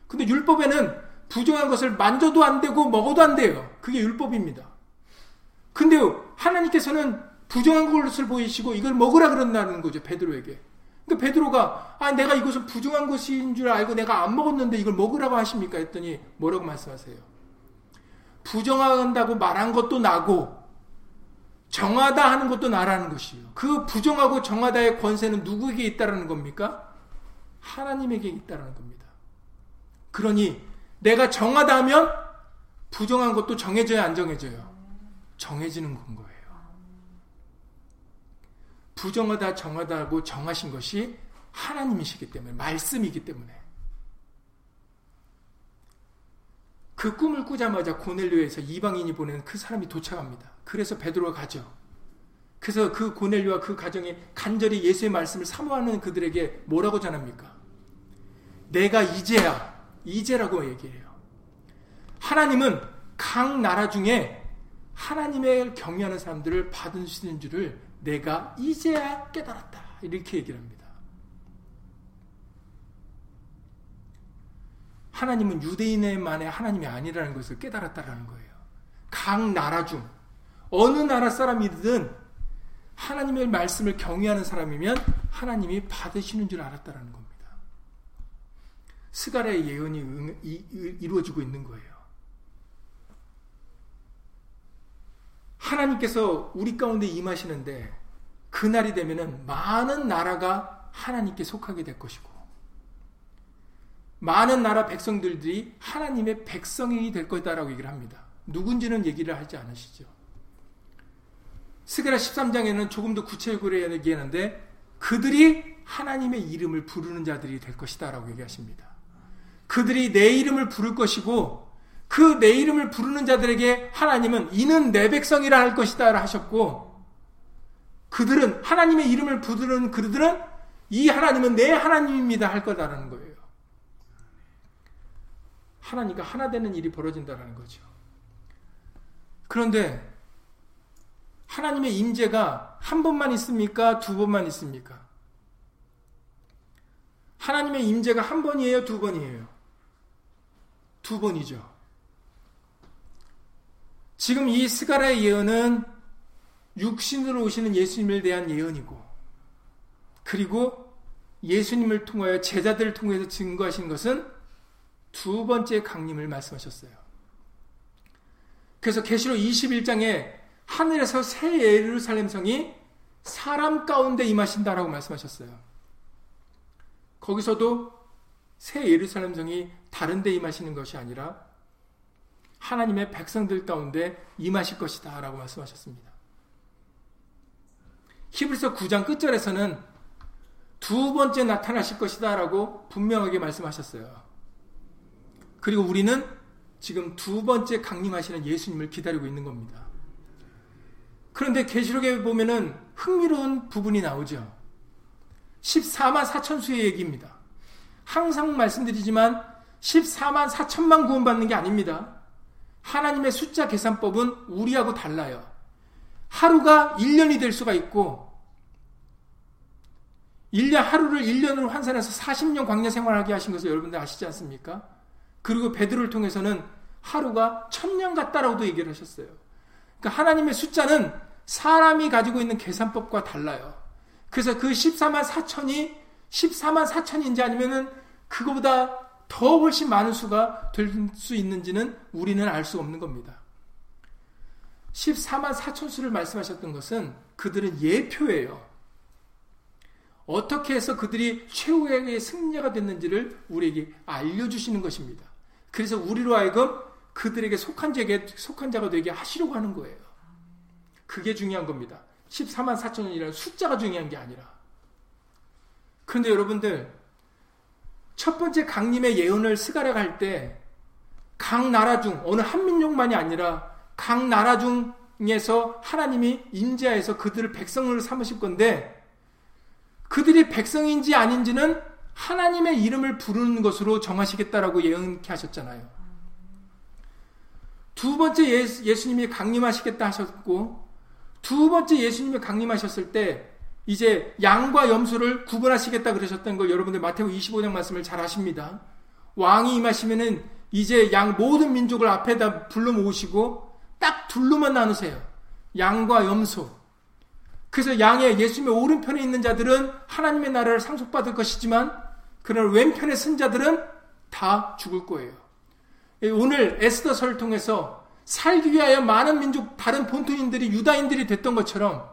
근데 율법에는 부정한 것을 만져도 안 되고 먹어도 안 돼요. 그게 율법입니다. 근데 하나님께서는 부정한 것을 보이시고 이걸 먹으라 그런다는 거죠. 베드로에게. 그러니까 베드로가 아 내가 이것은 부정한 것인 줄 알고 내가 안 먹었는데 이걸 먹으라고 하십니까? 했더니 뭐라고 말씀하세요? 부정한다고 말한 것도 나고 정하다 하는 것도 나라는 것이요. 그 부정하고 정하다의 권세는 누구에게 있다라는 겁니까? 하나님에게 있다라는 겁니다. 그러니 내가 정하다 하면 부정한 것도 정해져야 안 정해져요. 정해지는 건 거예요. 부정하다 정하다고 정하신 것이 하나님이시기 때문에 말씀이기 때문에 그 꿈을 꾸자마자 고넬료에서 이방인이 보내는 그 사람이 도착합니다. 그래서 베드로가 가죠. 그래서 그 고넬료와 그 가정이 간절히 예수의 말씀을 사모하는 그들에게 뭐라고 전합니까? 내가 이제야 이제라고 얘기해요. 하나님은 각 나라 중에 하나님의 경외하는 사람들을 받으시는 줄을 내가 이제야 깨달았다. 이렇게 얘기를 합니다. 하나님은 유대인만의 하나님이 아니라는 것을 깨달았다라는 거예요. 각 나라 중 어느 나라 사람이든 하나님의 말씀을 경외하는 사람이면 하나님이 받으시는 줄 알았다라는 겁니다. 스가랴의 예언이 이루어지고 있는 거예요. 하나님께서 우리 가운데 임하시는데 그날이 되면은 많은 나라가 하나님께 속하게 될 것이고 많은 나라 백성들이 하나님의 백성이 될 거다라고 얘기를 합니다. 누군지는 얘기를 하지 않으시죠. 스게라 13장에는 조금 더 구체적으로 얘기하는데 그들이 하나님의 이름을 부르는 자들이 될 것이다라고 얘기하십니다. 그들이 내 이름을 부를 것이고 그 내 이름을 부르는 자들에게 하나님은 이는 내 백성이라 할 것이다 하셨고 그들은 하나님의 이름을 부르는 그들은 이 하나님은 내 하나님입니다 할 거다라는 거예요. 하나님과 하나 되는 일이 벌어진다라는 거죠. 그런데 하나님의 임재가 한 번만 있습니까? 두 번만 있습니까? 하나님의 임재가 한 번이에요, 두 번이에요? 두 번이죠. 지금 이 스가라의 예언은 육신으로 오시는 예수님을 대한 예언이고, 그리고 예수님을 통하여 제자들을 통해서 증거하신 것은 두 번째 강림을 말씀하셨어요. 그래서 계시록 21장에 하늘에서 새 예루살렘 성이 사람 가운데 임하신다라고 말씀하셨어요. 거기서도 새 예루살렘 성이 다른 데 임하시는 것이 아니라 하나님의 백성들 가운데 임하실 것이다 라고 말씀하셨습니다. 히브리서 9장 끝절에서는 두 번째 나타나실 것이다 라고 분명하게 말씀하셨어요. 그리고 우리는 지금 두 번째 강림하시는 예수님을 기다리고 있는 겁니다. 그런데 계시록에 보면은 흥미로운 부분이 나오죠. 14만 4천 수의 얘기입니다. 항상 말씀드리지만 14만 4천만 구원받는 게 아닙니다. 하나님의 숫자 계산법은 우리하고 달라요. 하루가 1년이 될 수가 있고 1년 하루를 1년으로 환산해서 40년 광야 생활하게 하신 것을 여러분들 아시지 않습니까? 그리고 베드로를 통해서는 하루가 천년 같다라고도 얘기를 하셨어요. 그러니까 하나님의 숫자는 사람이 가지고 있는 계산법과 달라요. 그래서 그 14만 4천이 14만 4천인지 아니면은 그거보다 더 훨씬 많은 수가 될 수 있는지는 우리는 알 수 없는 겁니다. 14만 4천 수를 말씀하셨던 것은 그들은 예표예요. 어떻게 해서 그들이 최후의 승리가 됐는지를 우리에게 알려주시는 것입니다. 그래서 우리로 하여금 그들에게 속한 자에게 속한 자가 되게 하시려고 하는 거예요. 그게 중요한 겁니다. 14만 4천원이라는 숫자가 중요한 게 아니라. 그런데 여러분들 첫 번째 강림의 예언을 스가랴가 할때 각 나라 중 어느 한 민족만이 아니라 각 나라 중에서 하나님이 임재하여서 그들을 백성으로 삼으실 건데 그들이 백성인지 아닌지는 하나님의 이름을 부르는 것으로 정하시겠다라고 예언케 하셨잖아요. 두 번째 예수, 님이 강림하시겠다 하셨고 두 번째 예수님이 강림하셨을 때 이제 양과 염소를 구분하시겠다 그러셨던 걸 여러분들 마태복 25장 말씀을 잘 아십니다. 왕이 임하시면은 이제 양 모든 민족을 앞에다 불러 모으시고 딱 둘로만 나누세요. 양과 염소. 그래서 양의 예수님의 오른편에 있는 자들은 하나님의 나라를 상속받을 것이지만 그러나 왼편에 쓴 자들은 다 죽을 거예요. 오늘 에스더서를 통해서 살기 위하여 많은 민족 다른 본토인들이 유다인들이 됐던 것처럼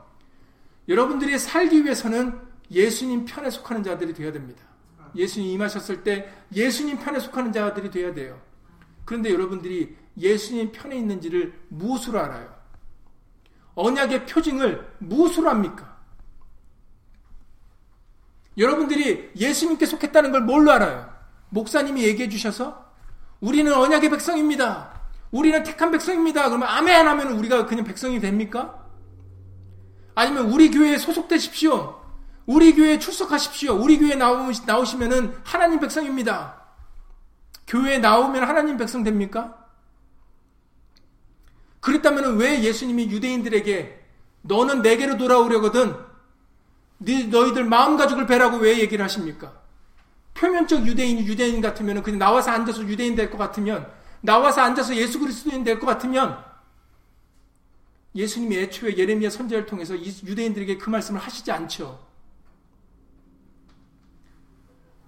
여러분들이 살기 위해서는 예수님 편에 속하는 자들이 되어야 됩니다. 예수님 임하셨을 때 예수님 편에 속하는 자들이 되어야 돼요. 그런데 여러분들이 예수님 편에 있는지를 무엇으로 알아요? 언약의 표징을 무엇으로 합니까? 여러분들이 예수님께 속했다는 걸 뭘로 알아요? 목사님이 얘기해 주셔서 우리는 언약의 백성입니다. 우리는 택한 백성입니다. 그러면 아멘 하면 우리가 그냥 백성이 됩니까? 아니면 우리 교회에 소속되십시오. 우리 교회에 출석하십시오. 우리 교회에 나오시면은 하나님 백성입니다. 교회에 나오면 하나님 백성 됩니까? 그랬다면 왜 예수님이 유대인들에게 너는 내게로 돌아오려거든 너희들 마음 가죽을 베라고 왜 얘기를 하십니까? 표면적 유대인이 유대인 같으면 그냥 나와서 앉아서 유대인 될 것 같으면 나와서 앉아서 예수 그리스도인 될 것 같으면 예수님이 애초에 예레미야 선제를 통해서 유대인들에게 그 말씀을 하시지 않죠.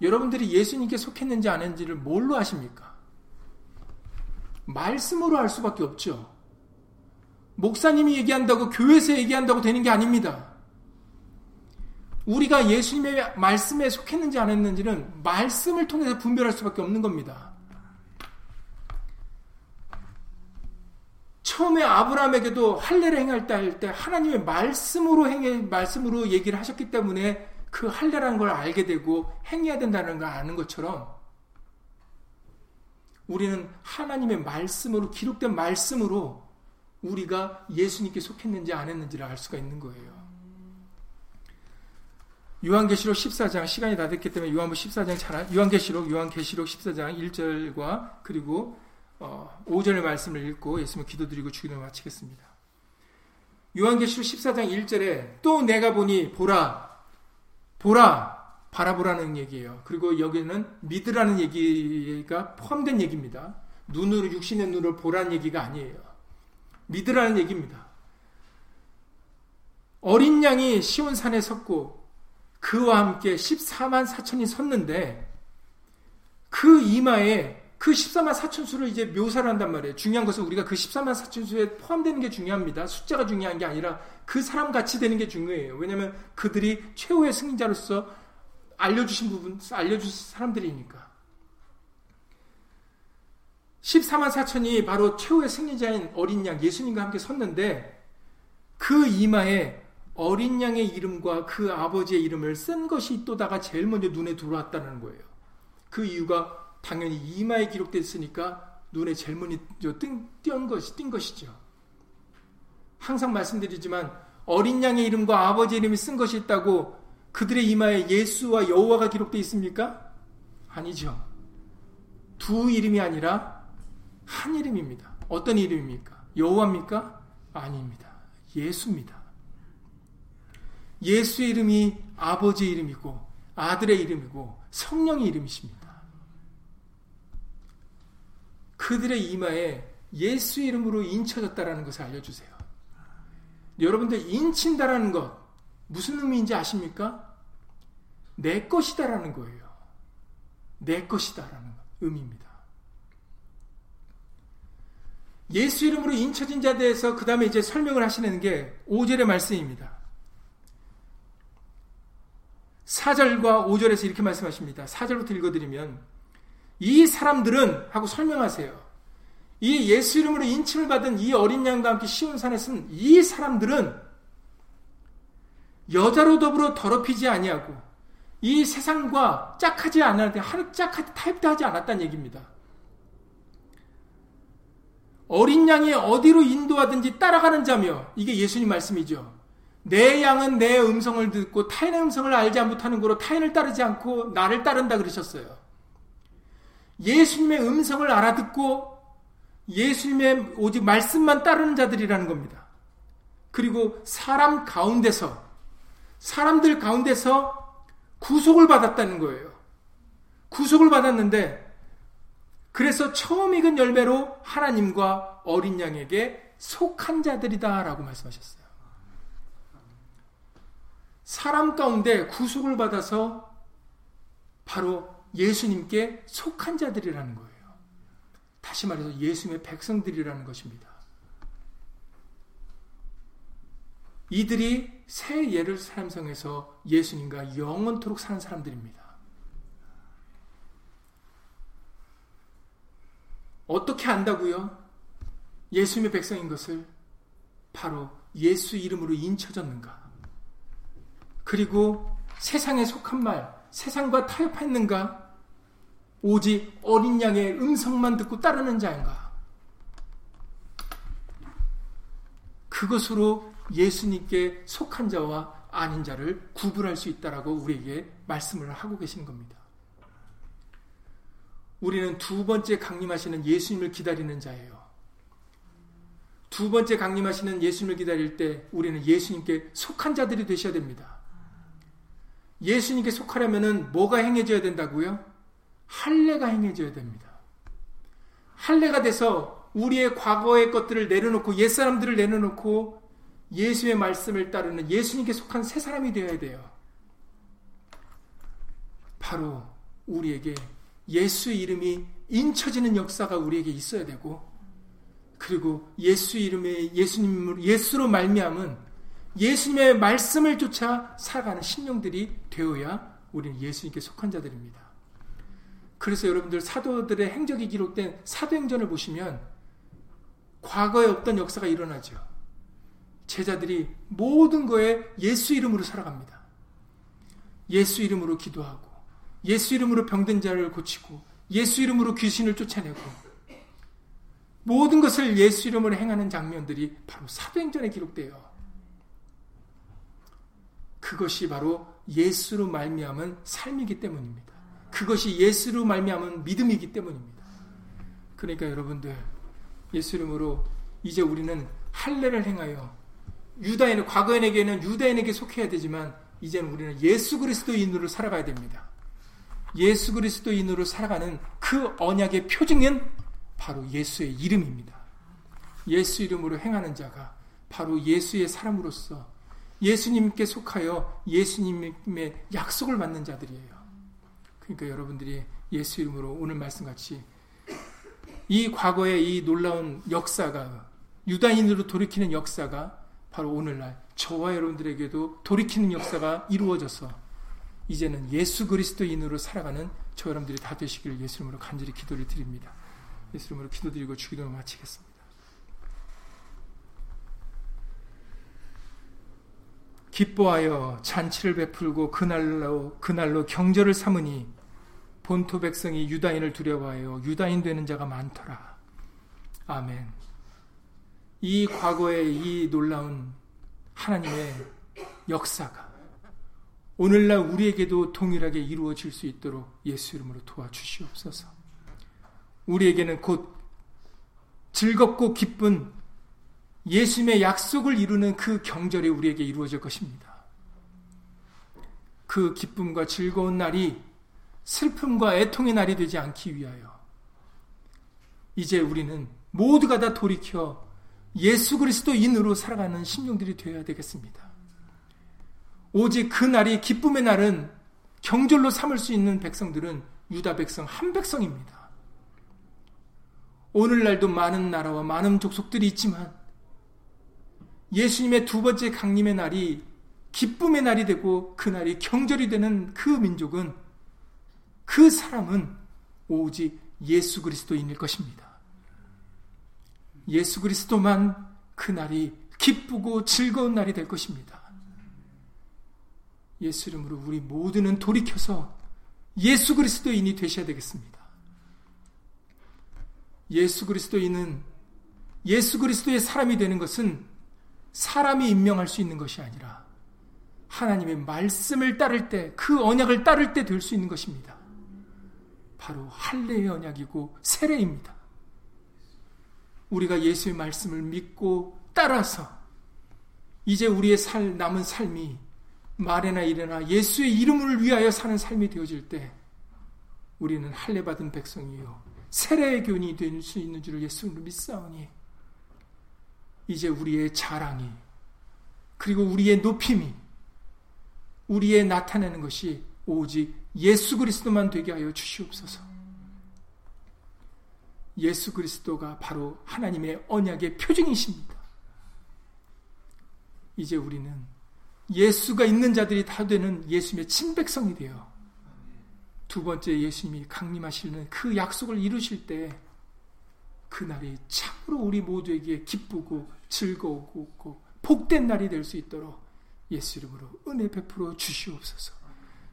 여러분들이 예수님께 속했는지 아닌지를 뭘로 아십니까? 말씀으로 알 수밖에 없죠. 목사님이 얘기한다고 교회에서 얘기한다고 되는 게 아닙니다. 우리가 예수님의 말씀에 속했는지 안 했는지는 말씀을 통해서 분별할 수밖에 없는 겁니다. 처음에 아브라함에게도 할례를 행할 때 할 때 하나님의 말씀으로 행해 말씀으로 얘기를 하셨기 때문에 그 할례라는 걸 알게 되고 행해야 된다는 걸 아는 것처럼 우리는 하나님의 말씀으로 기록된 말씀으로 우리가 예수님께 속했는지 안 했는지를 알 수가 있는 거예요. 요한계시록 14장 시간이 다 됐기 때문에 요한부 14장 잘 요한계시록 요한계시록 14장 1절과 그리고 어, 5절의 말씀을 읽고 예수님 기도드리고 주기도 마치겠습니다. 요한계시록 14장 1절에 또 내가 보니 보라 보라 바라보라는 얘기예요. 그리고 여기는 믿으라는 얘기가 포함된 얘기입니다. 눈으로 육신의 눈으로 보라는 얘기가 아니에요. 믿으라는 얘기입니다. 어린 양이 시온 산에 섰고 그와 함께 14만 4천이 섰는데 그 이마에 그 14만 4천 수를 이제 묘사를 한단 말이에요. 중요한 것은 우리가 그 14만 4천 수에 포함되는 게 중요합니다. 숫자가 중요한 게 아니라 그 사람 같이 되는 게 중요해요. 왜냐하면 그들이 최후의 승리자로서 알려주신 부분, 알려주신 사람들이니까. 14만 4천이 바로 최후의 승리자인 어린 양 예수님과 함께 섰는데 그 이마에 어린 양의 이름과 그 아버지의 이름을 쓴 것이 있다가 제일 먼저 눈에 들어왔다는 거예요. 그 이유가 당연히 이마에 기록됐으니까 눈에 먼저 띈, 것이, 띈 것이죠. 항상 말씀드리지만 어린 양의 이름과 아버지의 이름이 쓴 것이 있다고 그들의 이마에 예수와 여호와가 기록되어 있습니까? 아니죠. 두 이름이 아니라 한 이름입니다. 어떤 이름입니까? 여호와입니까? 아닙니다. 예수입니다. 예수의 이름이 아버지의 이름이고 아들의 이름이고 성령의 이름이십니다. 그들의 이마에 예수 이름으로 인쳐졌다라는 것을 알려주세요. 여러분들 인친다라는 것 무슨 의미인지 아십니까? 내 것이다라는 거예요. 내 것이다라는 의미입니다. 예수 이름으로 인쳐진 자에 대해서 그 다음에 이제 설명을 하시는 게 5절의 말씀입니다. 4절과 5절에서 이렇게 말씀하십니다. 4절부터 읽어드리면 이 사람들은 하고 설명하세요. 이 예수 이름으로 인침을 받은 이 어린 양과 함께 시온산에 쓴 이 사람들은 여자로 더불어 더럽히지 아니하고 이 세상과 짝하지 않았는데 하루 짝하지 타협도 하지 않았다는 얘기입니다. 어린 양이 어디로 인도하든지 따라가는 자며 이게 예수님 말씀이죠. 내 양은 내 음성을 듣고 타인의 음성을 알지 못하는 거로 타인을 따르지 않고 나를 따른다 그러셨어요. 예수님의 음성을 알아듣고 예수님의 오직 말씀만 따르는 자들이라는 겁니다. 그리고 사람 가운데서 사람들 가운데서 구속을 받았다는 거예요. 구속을 받았는데 그래서 처음 익은 열매로 하나님과 어린 양에게 속한 자들이다라고 말씀하셨어요. 사람 가운데 구속을 받아서 바로 예수님께 속한 자들이라는 거예요. 다시 말해서 예수님의 백성들이라는 것입니다. 이들이 새 예루살렘성에서 예수님과 영원토록 사는 사람들입니다. 어떻게 안다고요? 예수님의 백성인 것을 바로 예수 이름으로 인쳐졌는가? 그리고 세상에 속한 말, 세상과 타협했는가? 오직 어린 양의 음성만 듣고 따르는 자인가? 그것으로 예수님께 속한 자와 아닌 자를 구분할 수 있다라고 우리에게 말씀을 하고 계신 겁니다. 우리는 두 번째 강림하시는 예수님을 기다리는 자예요. 두 번째 강림하시는 예수님을 기다릴 때 우리는 예수님께 속한 자들이 되셔야 됩니다. 예수님께 속하려면 뭐가 행해져야 된다고요? 할례가 행해져야 됩니다. 할례가 돼서 우리의 과거의 것들을 내려놓고 옛사람들을 내려놓고 예수의 말씀을 따르는 예수님께 속한 새 사람이 되어야 돼요. 바로 우리에게 예수 이름이 인쳐지는 역사가 우리에게 있어야 되고 그리고 예수 이름에 예수님으로 예수로 말미암은 예수님의 말씀을 쫓아 살아가는 신령들이 되어야 우리는 예수님께 속한 자들입니다. 그래서 여러분들 사도들의 행적이 기록된 사도행전을 보시면 과거에 없던 역사가 일어나죠. 제자들이 모든 거에 예수 이름으로 살아갑니다. 예수 이름으로 기도하고, 예수 이름으로 병든 자를 고치고, 예수 이름으로 귀신을 쫓아내고, 모든 것을 예수 이름으로 행하는 장면들이 바로 사도행전에 기록돼요. 그것이 바로 예수로 말미암은 삶이기 때문입니다. 그것이 예수로 말미암은 믿음이기 때문입니다. 그러니까 여러분들 예수 이름으로 이제 우리는 할례를 행하여 유다인의 과거인에게는 유다인에게 속해야 되지만 이제는 우리는 예수 그리스도인으로 살아가야 됩니다. 예수 그리스도인으로 살아가는 그 언약의 표징은 바로 예수의 이름입니다. 예수 이름으로 행하는 자가 바로 예수의 사람으로서 예수님께 속하여 예수님의 약속을 받는 자들이에요. 그러니까 여러분들이 예수 이름으로 오늘 말씀같이 이 과거의 이 놀라운 역사가 유다인으로 돌이키는 역사가 바로 오늘날 저와 여러분들에게도 돌이키는 역사가 이루어져서 이제는 예수 그리스도인으로 살아가는 저 여러분들이 다 되시기를 예수 이름으로 간절히 기도를 드립니다. 예수 이름으로 기도드리고 주기도를 마치겠습니다. 기뻐하여 잔치를 베풀고 그날로 그날로 경절을 삼으니 본토 백성이 유다인을 두려워하여 유다인 되는 자가 많더라. 아멘. 이 과거의 이 놀라운 하나님의 역사가 오늘날 우리에게도 동일하게 이루어질 수 있도록 예수 이름으로 도와주시옵소서. 우리에게는 곧 즐겁고 기쁜 예수님의 약속을 이루는 그 경절이 우리에게 이루어질 것입니다. 그 기쁨과 즐거운 날이 슬픔과 애통의 날이 되지 않기 위하여 이제 우리는 모두가 다 돌이켜 예수 그리스도인으로 살아가는 심령들이 되어야 되겠습니다. 오직 그 날이 기쁨의 날은 경절로 삼을 수 있는 백성들은 유다 백성 한 백성입니다. 오늘날도 많은 나라와 많은 족속들이 있지만 예수님의 두 번째 강림의 날이 기쁨의 날이 되고 그 날이 경절이 되는 그 민족은 그 사람은 오직 예수 그리스도인일 것입니다. 예수 그리스도만 그 날이 기쁘고 즐거운 날이 될 것입니다. 예수 이름으로 우리 모두는 돌이켜서 예수 그리스도인이 되셔야 되겠습니다. 예수 그리스도인은 예수 그리스도의 사람이 되는 것은 사람이 임명할 수 있는 것이 아니라 하나님의 말씀을 따를 때, 그 언약을 따를 때 될 수 있는 것입니다. 바로 할례의 언약이고 세례입니다. 우리가 예수의 말씀을 믿고 따라서 이제 우리의 살 남은 삶이 말에나 이래나 예수의 이름을 위하여 사는 삶이 되어질 때 우리는 할례 받은 백성이요 세례의 교인이 될 수 있는 줄을 예수님으로 믿사오니 이제 우리의 자랑이 그리고 우리의 높임이 우리의 나타내는 것이 오직 예수 그리스도만 되게 하여 주시옵소서. 예수 그리스도가 바로 하나님의 언약의 표징이십니다. 이제 우리는 예수가 있는 자들이 다 되는 예수님의 친백성이 되어 두 번째 예수님이 강림하시는 그 약속을 이루실 때 그날이 참으로 우리 모두에게 기쁘고 즐거우고 복된 날이 될 수 있도록 예수 이름으로 은혜 베풀어 주시옵소서.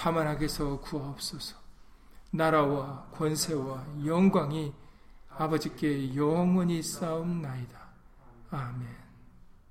다만 악에서 구하옵소서 나라와 권세와 영광이 아버지께 영원히 싸움나이다. 아멘